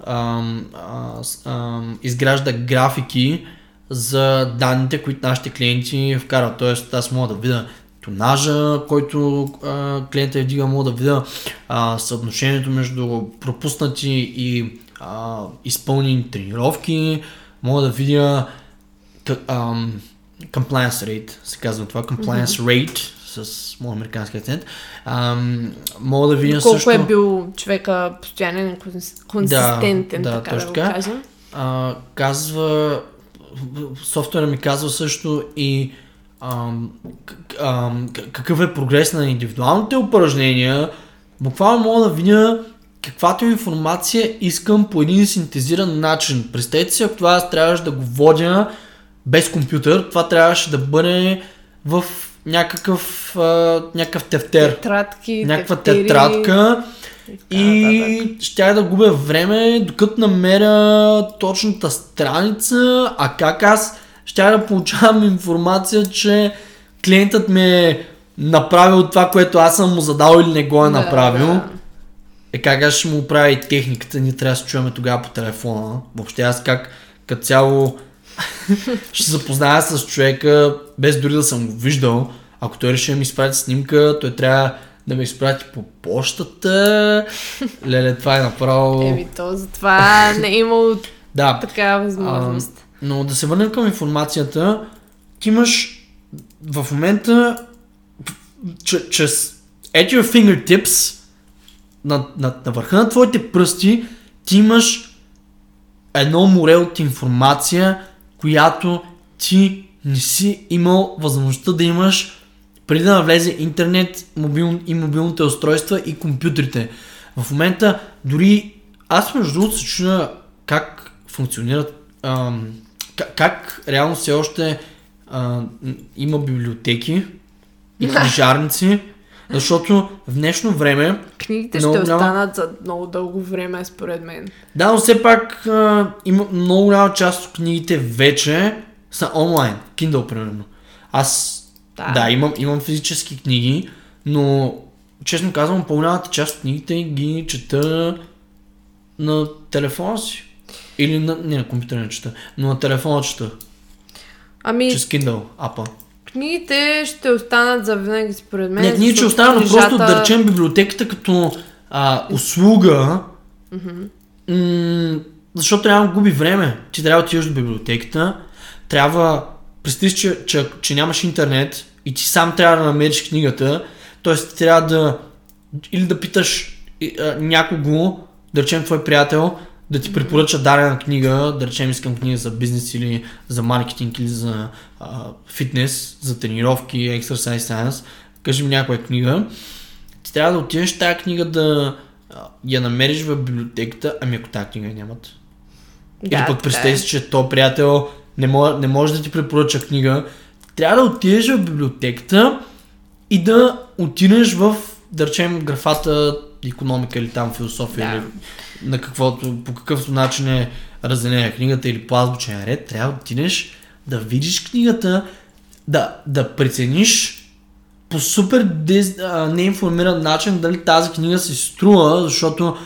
ам, а, с- ам, изгражда графики за данните, които нашите клиенти вкарват. Тоест аз мога да видя тонажа, който а, клиента е вдига, мога да видя а, съотношението между пропуснати и а, изпълнени тренировки, мога да видя к- ам, compliance rate, се казва това, compliance rate с моят американски акцент. Мога да видя Колко също... е бил човека постоянен консистентен, да, така да го кажем. а, казва, софтуера ми казва също и ам, ам, какъв е прогрес на индивидуалните упражнения. Буквално мога да видя каквато информация искам по един синтезиран начин. Представете си, ако това аз трябваше да го водя без компютър, това трябваше да бъде в някакъв, а, някакъв тефтер. Тетрадки, Някаква тефтери тетрадка и щях да губя време, докато намеря точната страница, а как аз щях да получавам информация, че клиентът ми е направил това, което аз съм му задал или не го е Да, направил. да. Е как аз ще му правя и техниката, ние трябва да се чуваме тогава по телефона. Въобще аз как като цяло ще се запозная с човека, без дори да съм го виждал. Ако той реши да ми изпрати снимка, той трябва да ме изпрати по почтата. Леле, това е направо... Еми, то затова не е имало Да, такава възможност. но да се върнем към информацията. Ти имаш в момента чрез at your fingertips на, на, на върха на твоите пръсти ти имаш едно море от информация, която ти не си имал възможността да имаш преди да навлезе интернет мобил, и мобилните устройства и компютрите. В момента дори аз между другото се чуя как функционират, ам, как, как реално все още а, има библиотеки и книжарници, защото в днешно време Книгите ще останат за много дълго време, според мен. Да, но все пак а, има много голяма част от книгите вече са онлайн. Kindle, примерно. Аз, Да. да, имам, имам физически книги, но честно казвам, по-голямата част от книгите ги чета на телефона си. Или на, не на компютъра не чета, но на телефона чета. Ами, Чрез Kindle, апа. книгите ще останат за винаги, според мен. Не, книги ще останат, но просто книжата- да речем библиотеката като а, услуга, м- защото реално губи време. Ти трябва да отидеш до библиотеката, трябва, представиш, че, че, че нямаш интернет и ти сам трябва да намериш книгата, т.е. трябва да или да питаш а, някого, да речем твой приятел, да ти препоръча дадена книга, да речем искам книга за бизнес или за маркетинг или за а, фитнес, за тренировки, exercise science, кажи ми някоя книга, ти трябва да отидеш тази книга да а, я намериш в библиотеката, ами ако тази книга нямат. Да, Или пък представи е. си, че то приятел не може, не може да ти препоръча книга. Трябва да отидеш в библиотеката и да отидеш в, да речем, графата економика или там философия Да. или на каквото, по какъвто начин е разделена книгата или по азбучен ред, трябва да отидеш да видиш книгата, да, да прецениш по супер дез, а, неинформиран начин дали тази книга се струва, защото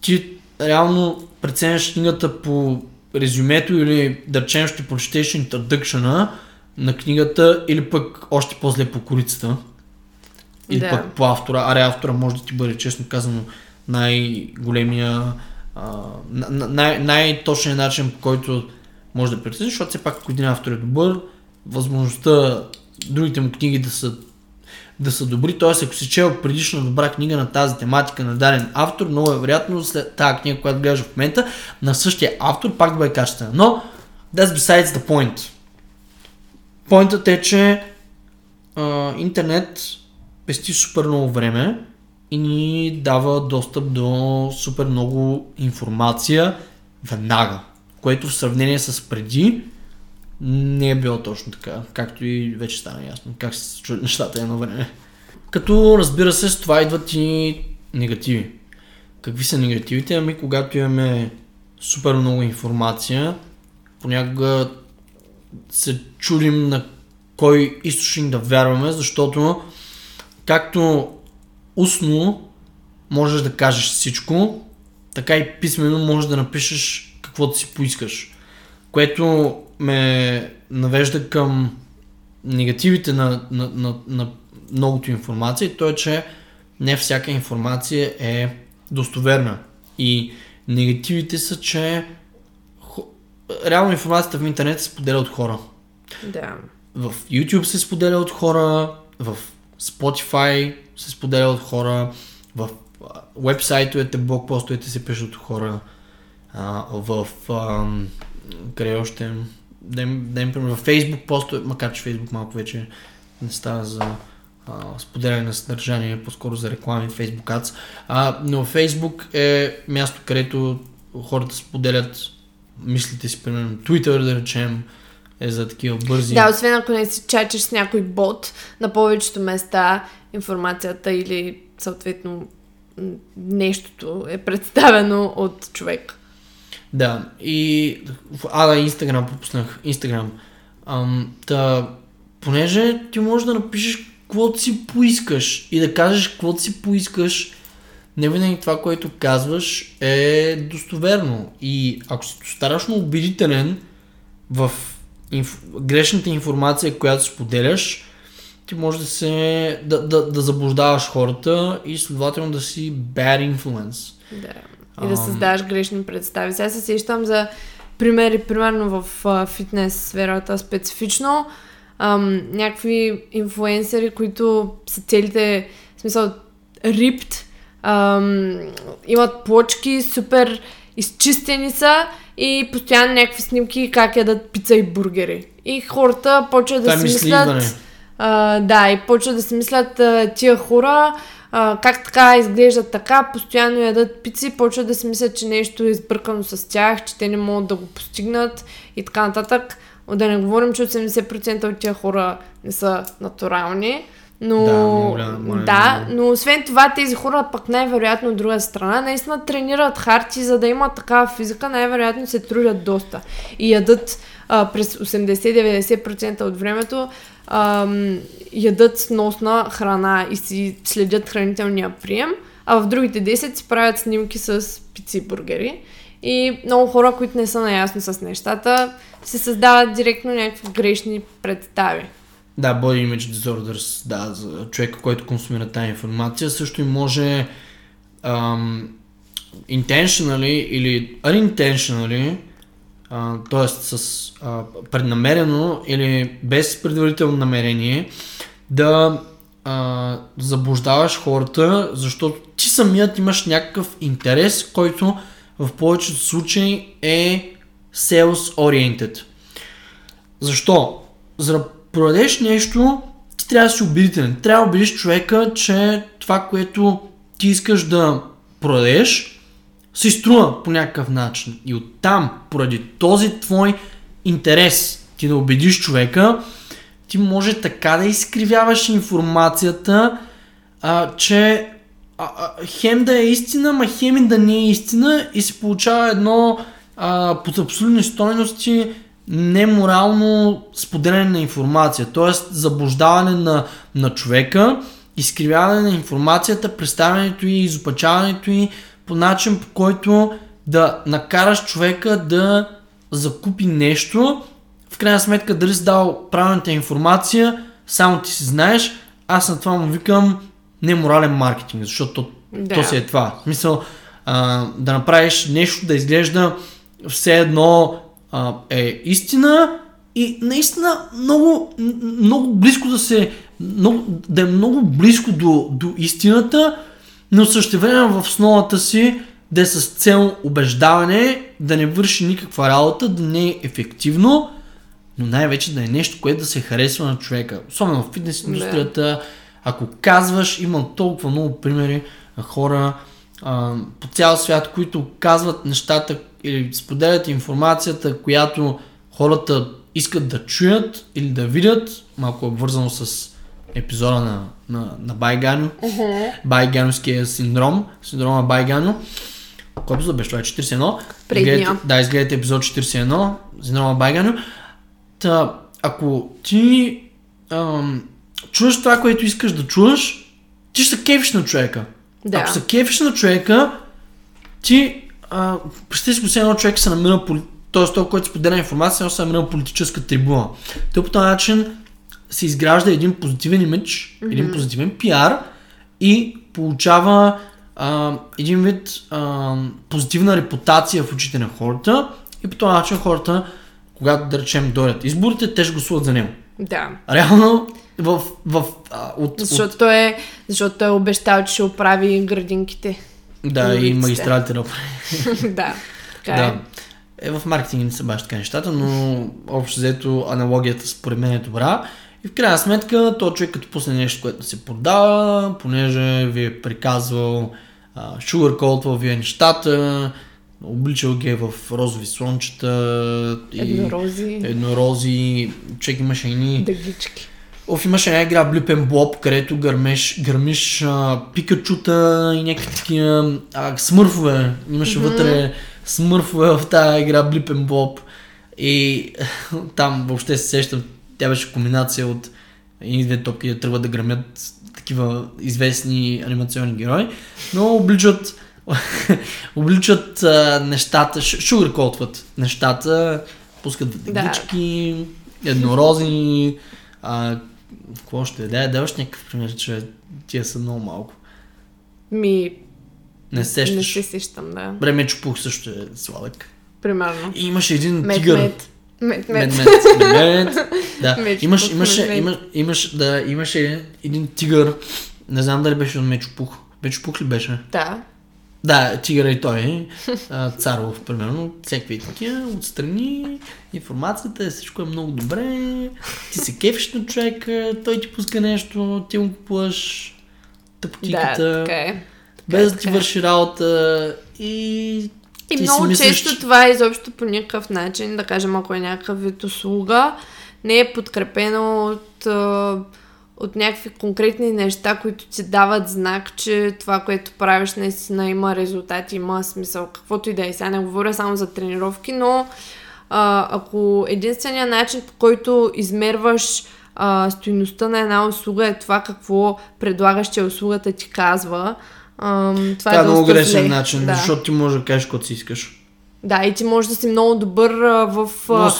ти реално преценяш книгата по резюмето или да речем ще прочетеш introduction на книгата или пък още по-зле по корицата. Или Да. пък по автора. Аре автора може да ти бъде честно казано най-големия а, най- най-точният начин по който може да прецениш, защото все пак ако един автор е добър, възможността другите му книги да са да са добри, т.е. ако си чел предишна добра книга на тази тематика на даден автор, много е вероятно след тази книга, която гледаш в момента, на същия автор пак да бъде качествена. Но, that's besides the point. Поинтът е, че а, интернет пести супер много време и ни дава достъп до супер много информация веднага, което в сравнение с преди не е било точно така, както и вече стана ясно, как се случват нещата едно време. Като разбира се, с това идват и негативи. Какви са негативите? Ами когато имаме супер много информация, понякога се чудим на кой източник да вярваме, защото както устно можеш да кажеш всичко, така и писменно можеш да напишеш каквото си поискаш. Което ме навежда към негативите на, на, на, на многото информация и то е, че не всяка информация е достоверна. И негативите са, че реално информацията в интернет се споделя от хора. Да. В YouTube се споделя от хора, в Spotify се споделя от хора, в вебсайтовете, блокпостовете се пишат от хора, а, в а, къде още, да да пример, в Facebook постове, макар че Facebook малко вече не става за споделяне на съдържание, по-скоро за реклами, Facebook Ads, а, но Facebook е място, където хората споделят мислите си, примерно Twitter, да речем, е за такива бързи. Да, освен ако не си чачеш с някой бот, на повечето места информацията или съответно нещото е представено от човек. Да, и... А, да, Инстаграм пропуснах. Инстаграм. Ам, та, понеже ти можеш да напишеш каквото си поискаш и да кажеш каквото си поискаш, не винаги това, което казваш е достоверно. И ако си достатъчно убедителен в инф... грешната информация, която споделяш, ти може да се да, да, да заблуждаваш хората и следователно да си bad influence. Да. И да създаваш грешни представи. Сега се сещам за примери, примерно в а, фитнес сферата специфично. Ам, някакви инфуенсери, които са целите, в смисъл, ripped, ам, имат плочки, супер изчистени са и постоянно някакви снимки как ядат пица и бургери. И хората почват да си мислят... А, да, и почват да си мислят а, тия хора, а, как така изглеждат така, постоянно ядат пици, почват да си мислят, че нещо е избъркано с тях, че те не могат да го постигнат и така нататък. Да не говорим, че 80% от тия хора не са натурални. Но, да, моля, да, но освен това тези хора пък най-вероятно от друга страна наистина тренират харти, за да имат такава физика, най-вероятно се трудят доста и ядат а, през 80-90% от времето а, ядат сносна храна и си следят хранителния прием, а в другите 10 си правят снимки с пици и бургери. И много хора, които не са наясно с нещата, се създават директно някакви грешни представи. Да, body image disorders, да, за човека, който консумира тази информация, също и може um, intentionally или unintentionally, т.е. с uh, преднамерено или без предварително намерение, да uh, заблуждаваш хората, защото ти самият имаш някакъв интерес, който в повечето случаи е sales oriented. Защо? За да продадеш нещо, ти трябва да си убедителен. Трябва да убедиш човека, че това, което ти искаш да продадеш, се струва по някакъв начин. И оттам, поради този твой интерес, ти да убедиш човека, ти може така да изкривяваш информацията, а, че а, а, хем да е истина, ма хем и да не е истина и се получава едно а, под абсолютни стойности неморално споделяне на информация, т.е. заблуждаване на, на човека, изкривяване на информацията, представянето и изопачаването и по начин по който да накараш човека да закупи нещо, в крайна сметка дали си дал правилната информация, само ти си знаеш, аз на това му викам неморален маркетинг, защото да. то си е това. В смисъл а, да направиш нещо да изглежда все едно а, е истина и наистина много, много близко да се, много, да е много близко до, до истината, но също време в основата си да е с цел убеждаване, да не върши никаква работа, да не е ефективно, но най-вече да е нещо, което да се харесва на човека. Особено в фитнес индустрията, ако казваш, имам толкова много примери на хора а, по цял свят, които казват нещата или споделят информацията, която хората искат да чуят или да видят, малко обвързано с епизода на, на, на Байганю, Байганюския синдром, синдрома Байгано. Кой епизод беше това? 41? Предния. Изгледайте- Да, изгледайте епизод 41, синдрома Байганю. Та, ако ти ам, чуеш това, което искаш да чуеш, ти ще се кефиш на човека. Да. Ако се кефиш на човека, ти, представи си го, едно човек се намира, т.е. той, който споделя информация, се намира на политическа трибуна. Той по този начин се изгражда един позитивен имидж, mm-hmm. един позитивен пиар и получава а, един вид а, позитивна репутация в очите на хората и по този начин хората, когато да речем дойдат изборите, те ще гласуват за него. Да. Реално в, в, а, от, от, Защото той е, защото той е обещал, че ще оправи градинките. да, и магистралите да да. Така Да. е. Е, в маркетинг не са баш така нещата, но общо взето аналогията според мен е добра. И в крайна сметка, то човек като пусне нещо, което се продава, понеже ви е приказвал, шугърколтвал ви е нещата, обличал ги е в розови слончета и Еднорози, еднорози, човек имаше едни дъгички. Оф, имаше една игра Блюпен Блоб, където гърмеш, гърмиш а, пикачута и някакви такива а, смърфове. Имаше mm-hmm. вътре смърфове в тази игра Блюпен Блоб. И там въобще се сещам, тя беше комбинация от едни две топки да тръгват да гърмят такива известни анимационни герои, но обличат обличат а, нещата, шугъркотват нещата, пускат вътегички, еднорози, а, какво ще е? Да, да, още някакъв пример, че тия са много малко. Ми, Не не сещаш. се сещам, да. Време чупух също е сладък. Примерно. И имаше един Мед, тигър. мед. Мед, мед. Мед, мед, мед. Да, Меч имаш, имаше, мед, мед. има, имаш, да, имаше един тигър. Не знам дали беше от Мечопух. Мечопух ли беше? Да. Да, тигъра и той е. а, Царов, примерно. Всякакви такива. Отстрани. Информацията, всичко е много добре. Ти се кефиш на човека, той ти пуска нещо, ти му купуваш Да, тъпотиката. така е. без да ти така е. върши работа и... И ти много мислиш, често че- това е изобщо по никакъв начин, да кажем, ако е някакъв вид услуга, не е подкрепено от, от някакви конкретни неща, които ти дават знак, че това, което правиш, наистина има резултати, има смисъл. Каквото и да е. Сега не говоря само за тренировки, но а, ако единственият начин, по който измерваш а, стоиността на една услуга е това какво предлагащия услугата ти казва, ам, това Това е е много грешен зле. начин, Да. защото ти можеш да кажеш каквото си искаш. Да, и ти можеш да си много добър а, в в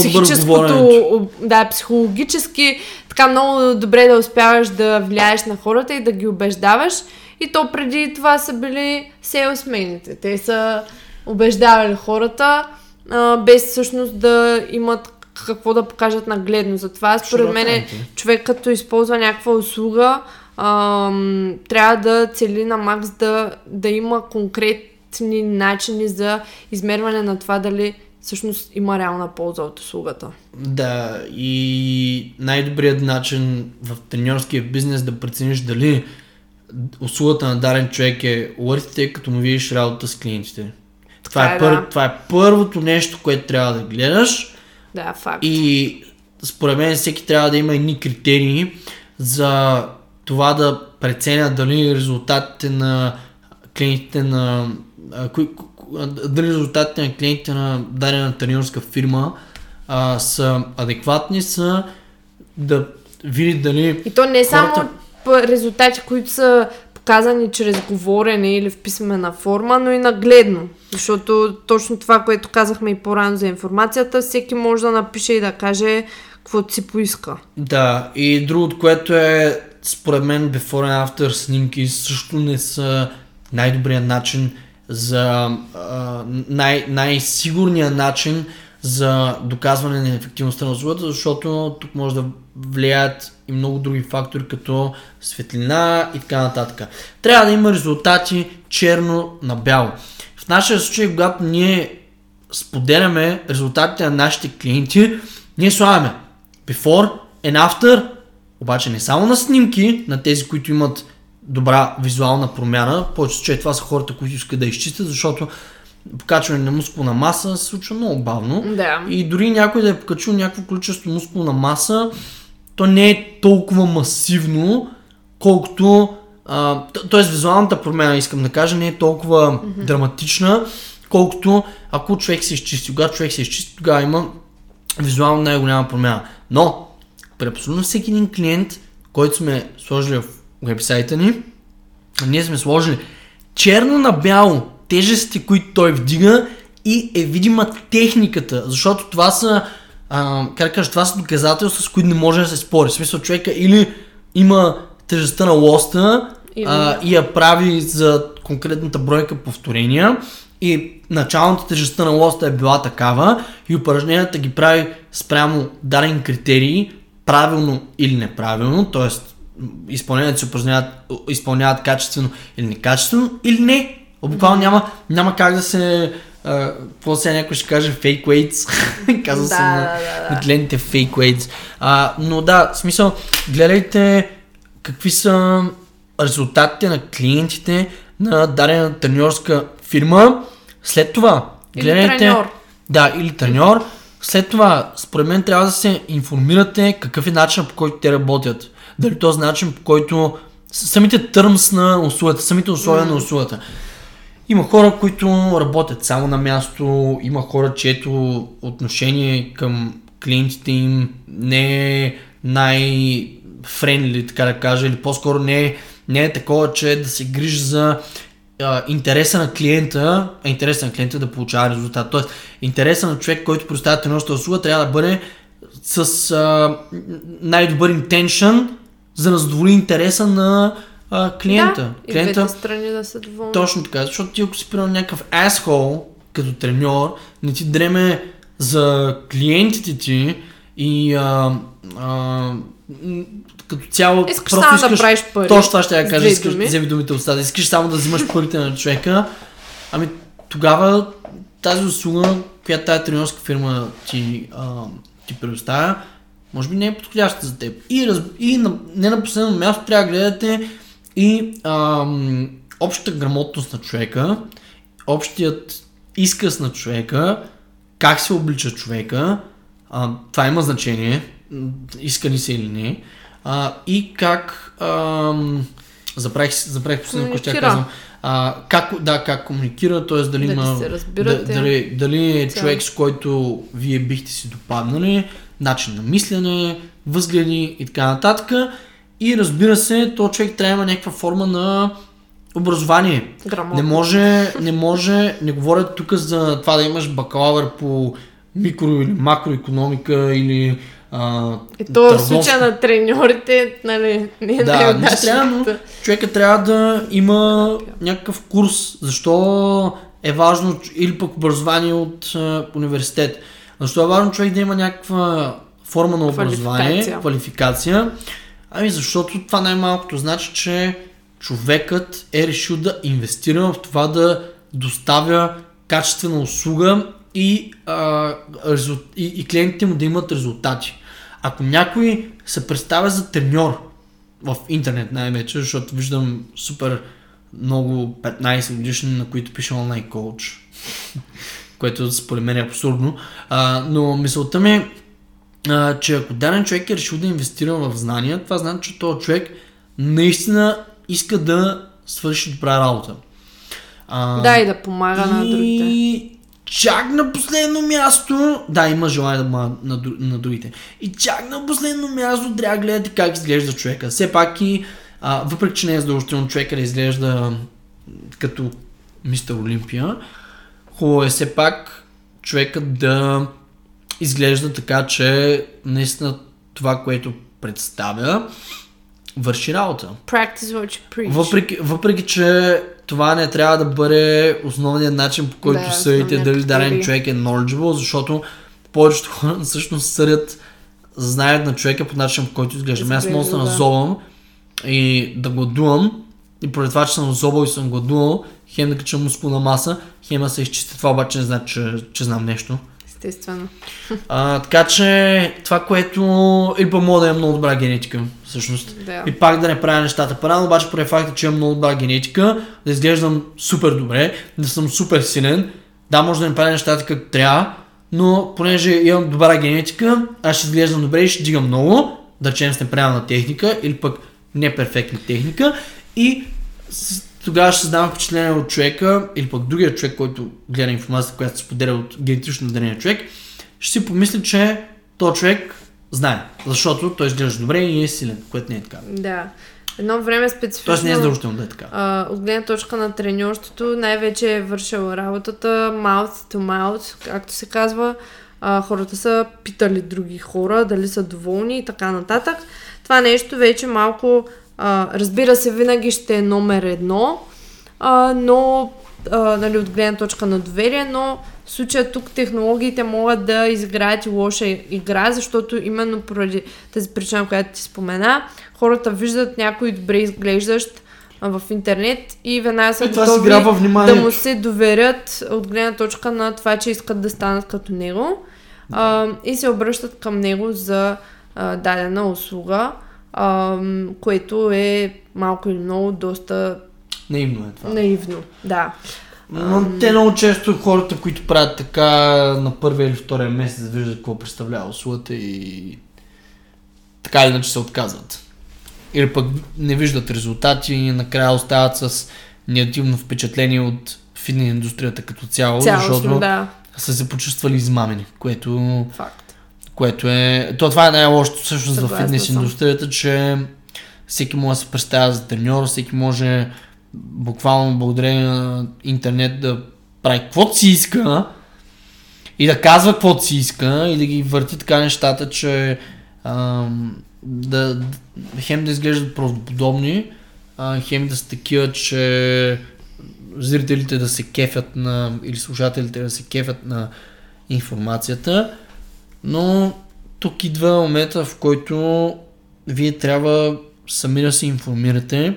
психическото, да, психологически, така много добре да успяваш да влияеш на хората и да ги убеждаваш. И то преди това са били сейлсмените. Те са убеждавали хората, а, без всъщност да имат какво да покажат нагледно. Затова според мен човек като използва някаква услуга, ам, трябва да цели на макс да, да има конкретни начини за измерване на това дали всъщност има реална полза от услугата. Да, и най-добрият начин в треньорския бизнес да прецениш дали услугата на даден човек е worth it, е като му видиш работа с клиентите. Това е, е, пър... да. това е първото нещо, което трябва да гледаш Да, факт. и според мен всеки трябва да има едни критерии за това да преценя дали резултатите на клиентите на дали резултатите на клиентите на дадена тренерска фирма а, са адекватни, са да види дали И то не е само хората- п- резултати, които са показани чрез говорене или в писмена форма, но и нагледно. Защото точно това, което казахме и по-рано за информацията, всеки може да напише и да каже каквото си поиска. Да, и другото, което е според мен before and after снимки също не са най-добрият начин за а, най- най-сигурният начин за доказване на ефективността на услугата, защото тук може да влияят и много други фактори, като светлина и така нататък. Трябва да има резултати черно на бяло. В нашия случай, когато ние споделяме резултатите на нашите клиенти, ние слагаме before and after, обаче не само на снимки, на тези, които имат добра визуална промяна, повече че това са хората, които искат да изчистят, защото покачване на мускулна маса се случва много бавно. Да. И дори някой да е покачил някакво количество мускулна маса, то не е толкова масивно, колкото. А, т- тоест визуалната промяна, искам да кажа, не е толкова mm-hmm. драматична, колкото ако човек се изчисти. Когато човек се изчисти, тогава има визуално най-голяма промяна. Но, при абсолютно всеки един клиент, който сме сложили в вебсайта ни, ние сме сложили черно на бяло тежестите, които той вдига и е видима техниката, защото това са, а, как кажа, това са доказателства, с които не може да се спори. В смисъл човека или има тежестта на лоста Или- а, и я прави за конкретната бройка повторения и началната тежестта на лоста е била такава и упражненията ги прави спрямо даден критерии, правилно или неправилно, т.е. изпълнението се упражняват, изпълняват качествено или некачествено, или не. Буквално няма, няма как да се... Какво сега някой ще каже fake weights. Казва се Да, на, да, да, на клиентите fake weights. А, но да, в смисъл, гледайте какви са резултатите на клиентите на дадена треньорска фирма. След това, Или гледайте... треньор. Да, или треньор. След това, според мен трябва да се информирате какъв е начинът по който те работят. Дали този начин по който самите търмс на услугата, самите условия на услугата. Има хора, които работят само на място, има хора, чието отношение към клиентите им не е най-френдли, така да кажа, или по-скоро не е, не е такова, че да се грижи за а, интереса на клиента, а интереса на клиента да получава резултат. Тоест, интереса на човек, който предоставя тренерската услуга, трябва да бъде с а, най-добър интеншън, за да задоволи интереса на а, клиента. Да, и клиента двете страни да са доволни. точно така, защото ти ако си примерно някакъв асхол като треньор, не ти дреме за клиентите ти и а, а, като цяло Искаш само да правиш пари. Точно това ще я кажа, искаш да вземи думите от устата. Искаш само да взимаш парите на човека, ами тогава тази услуга, която тази тренерска фирма ти, а, ти предоставя, може би не е подходяща за теб. И, раз, и на, не на последно място трябва да гледате и ам, общата грамотност на човека, общият изказ на човека, как се облича човека, а, това има значение, м, иска ли се или не, а, и как, ам, забравих, забравих последно, което ще казвам, а, как, да, как комуникира, т.е. дали, Дали има, се разбирате. дали, дали е човек, с който вие бихте си допаднали, начин на мислене, възгледи и така нататък. И разбира се, то човек трябва да има някаква форма на образование. Грамотно. Не може, не може, не говоря тук за това да имаш бакалавър по микро или макроекономика или а, И то търговско. случая на треньорите, нали, не е Да, не трябва, но човека трябва да има някакъв курс. Защо е важно, или пък образование от а, университет. Защо е важно човек да има някаква форма на образование, Квалификация. квалификация? Ами защото това най-малкото значи, че човекът е решил да инвестира в това да доставя качествена услуга и, а, и, и клиентите му да имат резултати. Ако някой се представя за треньор в интернет най-вече, защото виждам супер много 15 годишни, на които пише онлайн коуч, което според мен е абсурдно. А, но мисълта ми е, а, че ако даден човек е решил да инвестира в знания, това значи, че този човек наистина иска да свърши добра работа. А, Да, и да помага на другите. Чак на последно място, да, има желание да на, дру- на другите. И чак на последно място трябва да гледате как изглежда човека. Все пак и, а, въпреки че не е задължително човека да изглежда като мистер Олимпия, хубаво е все пак човекът да изглежда така, че наистина това, което представя, върши работа. Practice what you preach. Въпреки, въпреки, че това не трябва да бъде основният начин по който Да, съдите дали даден човек е knowledgeable, защото повечето хора всъщност съдят, знаят на човека по начин по който изглежда. Аз мога да се назовам и да гладувам и поради това, че съм зобал и съм гладувал, хем да кача мускулна маса, хем да се изчисти. Това обаче не значи, че, че знам нещо. Естествено. А, така че това, което или пък мога да имам много добра генетика, всъщност. Да. И пак да не правя нещата парано, обаче поради факта, че имам много добра генетика, да изглеждам супер добре, да съм супер силен, Да, може да не прави нещата както трябва, но понеже имам добра генетика, аз ще изглеждам добре и ще дигам много, да речем с неправилна техника или пък неперфектна техника и тогава ще създавам впечатление от човека или пък другия човек, който гледа информацията, която се споделя от генетично надарения човек, ще си помисли, че този човек знае, защото той изглежда добре и е силен, което не е така. Да. Едно време специфично... Тоест не е задължително да е така. А, от гледна точка на треньорството, най-вече е вършил работата mouth to mouth, както се казва. А, хората са питали други хора, дали са доволни и така нататък. Това нещо вече малко, а, разбира се, винаги ще е номер едно, а, но а, нали, от гледна точка на доверие, но в случая тук технологиите могат да изиграят и лоша игра, защото именно поради тази причина, която ти спомена, хората виждат някой добре изглеждащ в интернет и веднага са готови да му се доверят от гледна точка на това, че искат да станат като него а, и се обръщат към него за а, дадена услуга, а, което е малко или много доста Наивно е това. наивно. Да. Но те много често хората, които правят така на първия или втория месец, виждат какво представлява услугата и така или иначе се отказват. Или пък не виждат резултати и накрая остават с негативно впечатление от фитнес индустрията като цяло, Цялостно, защото да. са се почувствали измамени, което, Факт. Което е... То това е най-лошото всъщност в Съгласна фитнес съм. индустрията, че всеки може да се представя за треньор, всеки може буквално благодарение на интернет да прави каквото си иска и да казва каквото си иска и да ги върти така нещата, че ам, да, да, хем да изглеждат правдоподобни, а, хем да са такива, че зрителите да се кефят на, или слушателите да се кефят на информацията, но тук идва момента, в който вие трябва сами да се информирате,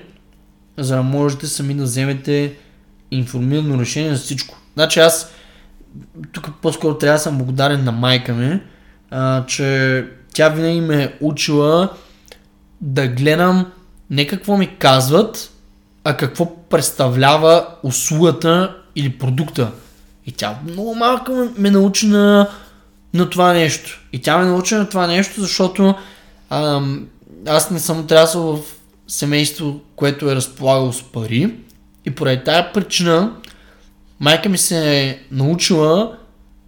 за да можете сами да вземете информирано решение за всичко. Значи аз тук по-скоро трябва да съм благодарен на майка ми, а, че тя винаги ме е учила да гледам не какво ми казват, а какво представлява услугата или продукта. И тя много малко ме, научи на, на това нещо. И тя ме научи на това нещо, защото ам, аз не съм отрасъл в семейство, което е разполагало с пари. И поради тая причина майка ми се е научила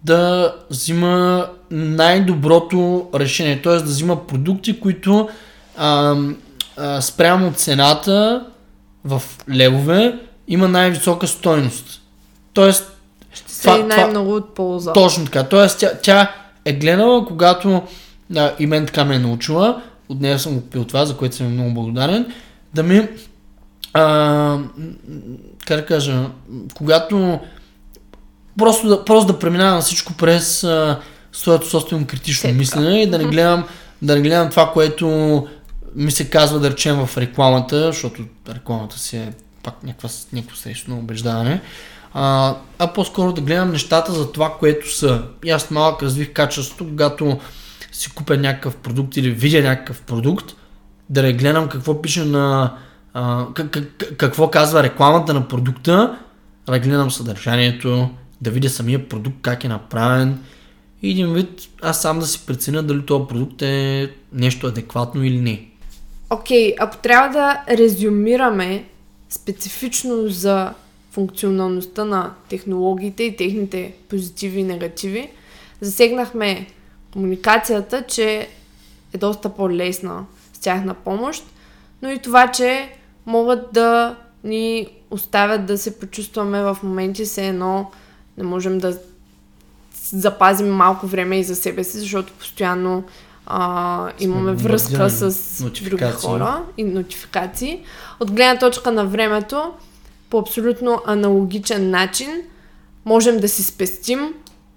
да взима най-доброто решение, т.е. да взима продукти, които ам, а, спрямо цената в левове има най-висока стойност. Тоест, Ще Това- и най-много от полза. точно така. Тоест, тя, тя е гледала, когато а, и мен така ме е научила, от нея съм го пил това, за което съм много благодарен, да ми, а, как да кажа, когато просто да, просто да преминавам на всичко през а, своето собствено критично Сетка. мислене и да не гледам, да не гледам това, което ми се казва да речем в рекламата, защото рекламата си е пак някаква, някакво срещано убеждаване, а, а по-скоро да гледам нещата за това, което са. И аз малък развих качеството, когато си купя някакъв продукт или видя някакъв продукт, да не гледам какво пише на... А, как, как, какво казва рекламата на продукта, а да гледам съдържанието, да видя самия продукт как е направен и един вид аз сам да си преценя дали този продукт е нещо адекватно или не. Окей, ако трябва да резюмираме специфично за функционалността на технологиите и техните позитиви и негативи, засегнахме комуникацията, че е доста по-лесна с тяхна помощ, но и това, че могат да ни оставят да се почувстваме в моменти все едно не можем да запазим малко време и за себе си, защото постоянно а, имаме връзка с други хора и нотификации. От гледна точка на времето, по абсолютно аналогичен начин, можем да си спестим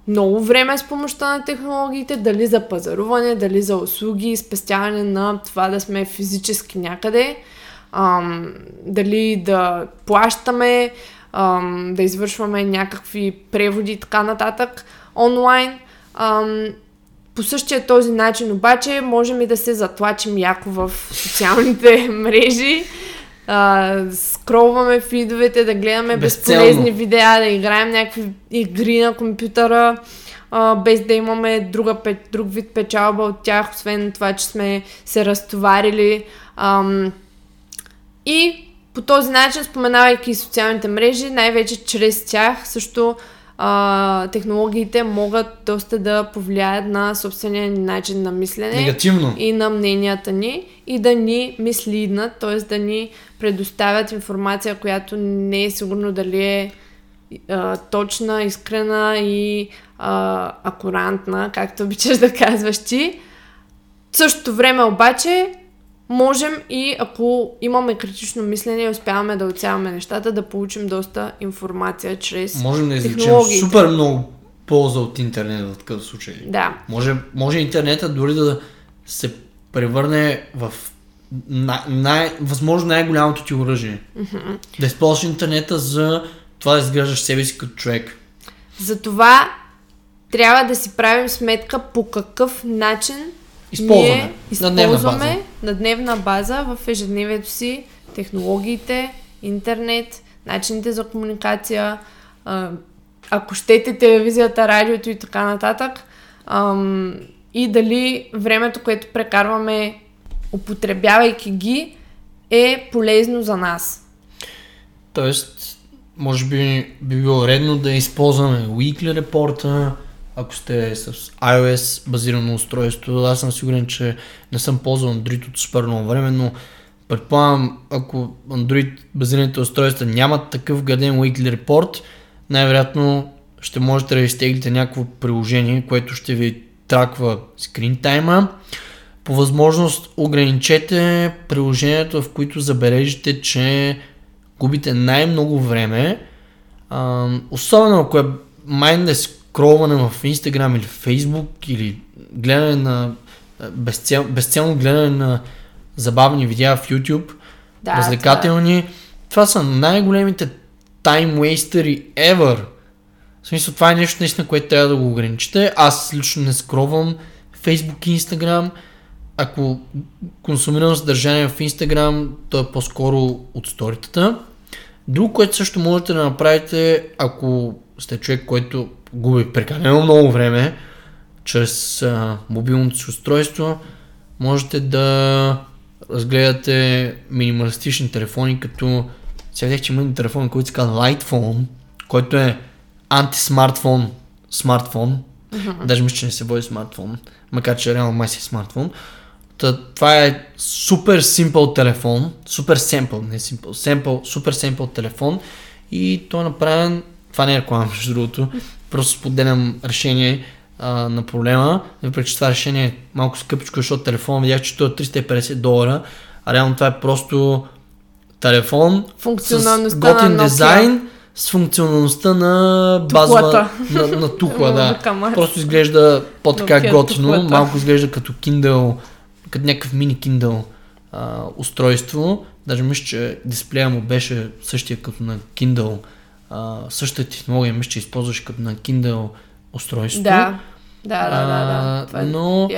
много време с помощта на технологиите, дали за пазаруване, дали за услуги, спестяване на това да сме физически някъде, ам, дали да плащаме, ам, да извършваме някакви преводи и така нататък онлайн. Ам, по същия този начин обаче можем и да се затлачим яко в социалните мрежи, а, скролваме фидовете, да гледаме Безцелно. безполезни видеа, да играем някакви игри на компютъра, а, без да имаме друга, друг вид печалба от тях, освен това, че сме се разтоварили. Ам, и по този начин, споменавайки социалните мрежи, най-вече чрез тях също а, технологиите могат доста да повлияят на собствения ни начин на мислене Негативно. и на мненията ни и да ни мислиднат, т.е. да ни предоставят информация, която не е сигурно дали е а, точна, искрена и а, акурантна, както обичаш да казваш ти. В същото време обаче можем и ако имаме критично мислене и успяваме да оцяваме нещата, да получим доста информация чрез... Можем да извлечем супер много полза от интернет в такъв случай. Да. Може, може интернета дори да се превърне в най, най, възможно най-голямото ти оръжие. Mm-hmm. Да използваш интернета за това да изграждаш себе си като човек. Затова трябва да си правим сметка по какъв начин Използваме. ние На дневна база. на дневна база в ежедневието си технологиите, интернет, начините за комуникация, ако щете телевизията, радиото и така нататък. И дали времето, което прекарваме употребявайки ги, е полезно за нас. Тоест, може би би било редно да използваме Weekly репорта, ако сте с iOS базирано устройство. Аз съм сигурен, че не съм ползвал Android от супер много време, но предполагам, ако Android базираните устройства нямат такъв гаден Weekly репорт, най-вероятно ще можете да изтеглите някакво приложение, което ще ви траква скрин тайма. По възможност ограничете приложението, в които забележите, че губите най-много време. Особено ако е майнде скролване в Instagram или Facebook или гледане на безцел, безцелно гледане на забавни видеа в YouTube, Да, развлекателни. Това са най-големите time wasteri ever. В смисъл, това е нещо наистина, което трябва да го ограничите. Аз лично не скровам Facebook и Instagram. Ако консумирам съдържание в Instagram, то е по-скоро от сторитата. Друго, което също можете да направите, ако сте човек, който губи прекалено много време, чрез а, мобилното си устройство, можете да разгледате минималистични телефони, като сега че има един телефон, който се казва Light Phone, който е антисмартфон, смартфон. Mm-hmm. Даже мисля, че не се води смартфон, макар че реално май си е смартфон. Та, това е супер simple телефон, супер семпл, не simple, семпл, супер simple телефон и той е направен, това не е реклама между другото, просто споделям решение а, на проблема, въпреки че това решение е малко скъпичко, защото телефон видях, че той е 350 долара, а реално това е просто телефон с готин на дизайн, с функционалността на базова, Тухлата. на, на тухла, да. Просто изглежда по-така готино, малко изглежда като Kindle, като някакъв мини Kindle а, устройство. Даже мисля, че дисплея му беше същия като на Kindle. А, същата технология мисля, че използваш като на Kindle устройство. Да, да, да, да, да. Това е- но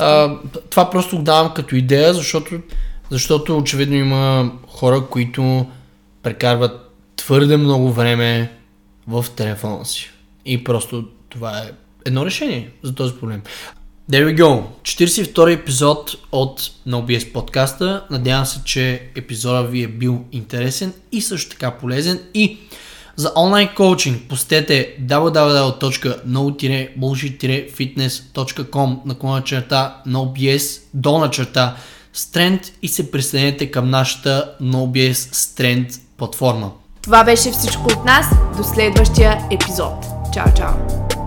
а, това просто го давам като идея, защото, защото очевидно има хора, които прекарват твърде много време в телефона си. И просто това е едно решение за този проблем. There we go. 42 епизод от NoBS подкаста. Надявам се, че епизода ви е бил интересен и също така полезен. И за онлайн коучинг посетете www.no-bullshit-fitness.com наклона черта NoBS долна черта Strength и се присъединете към нашата NoBS Strength платформа. Това беше всичко от нас. До следващия епизод. Чао, чао!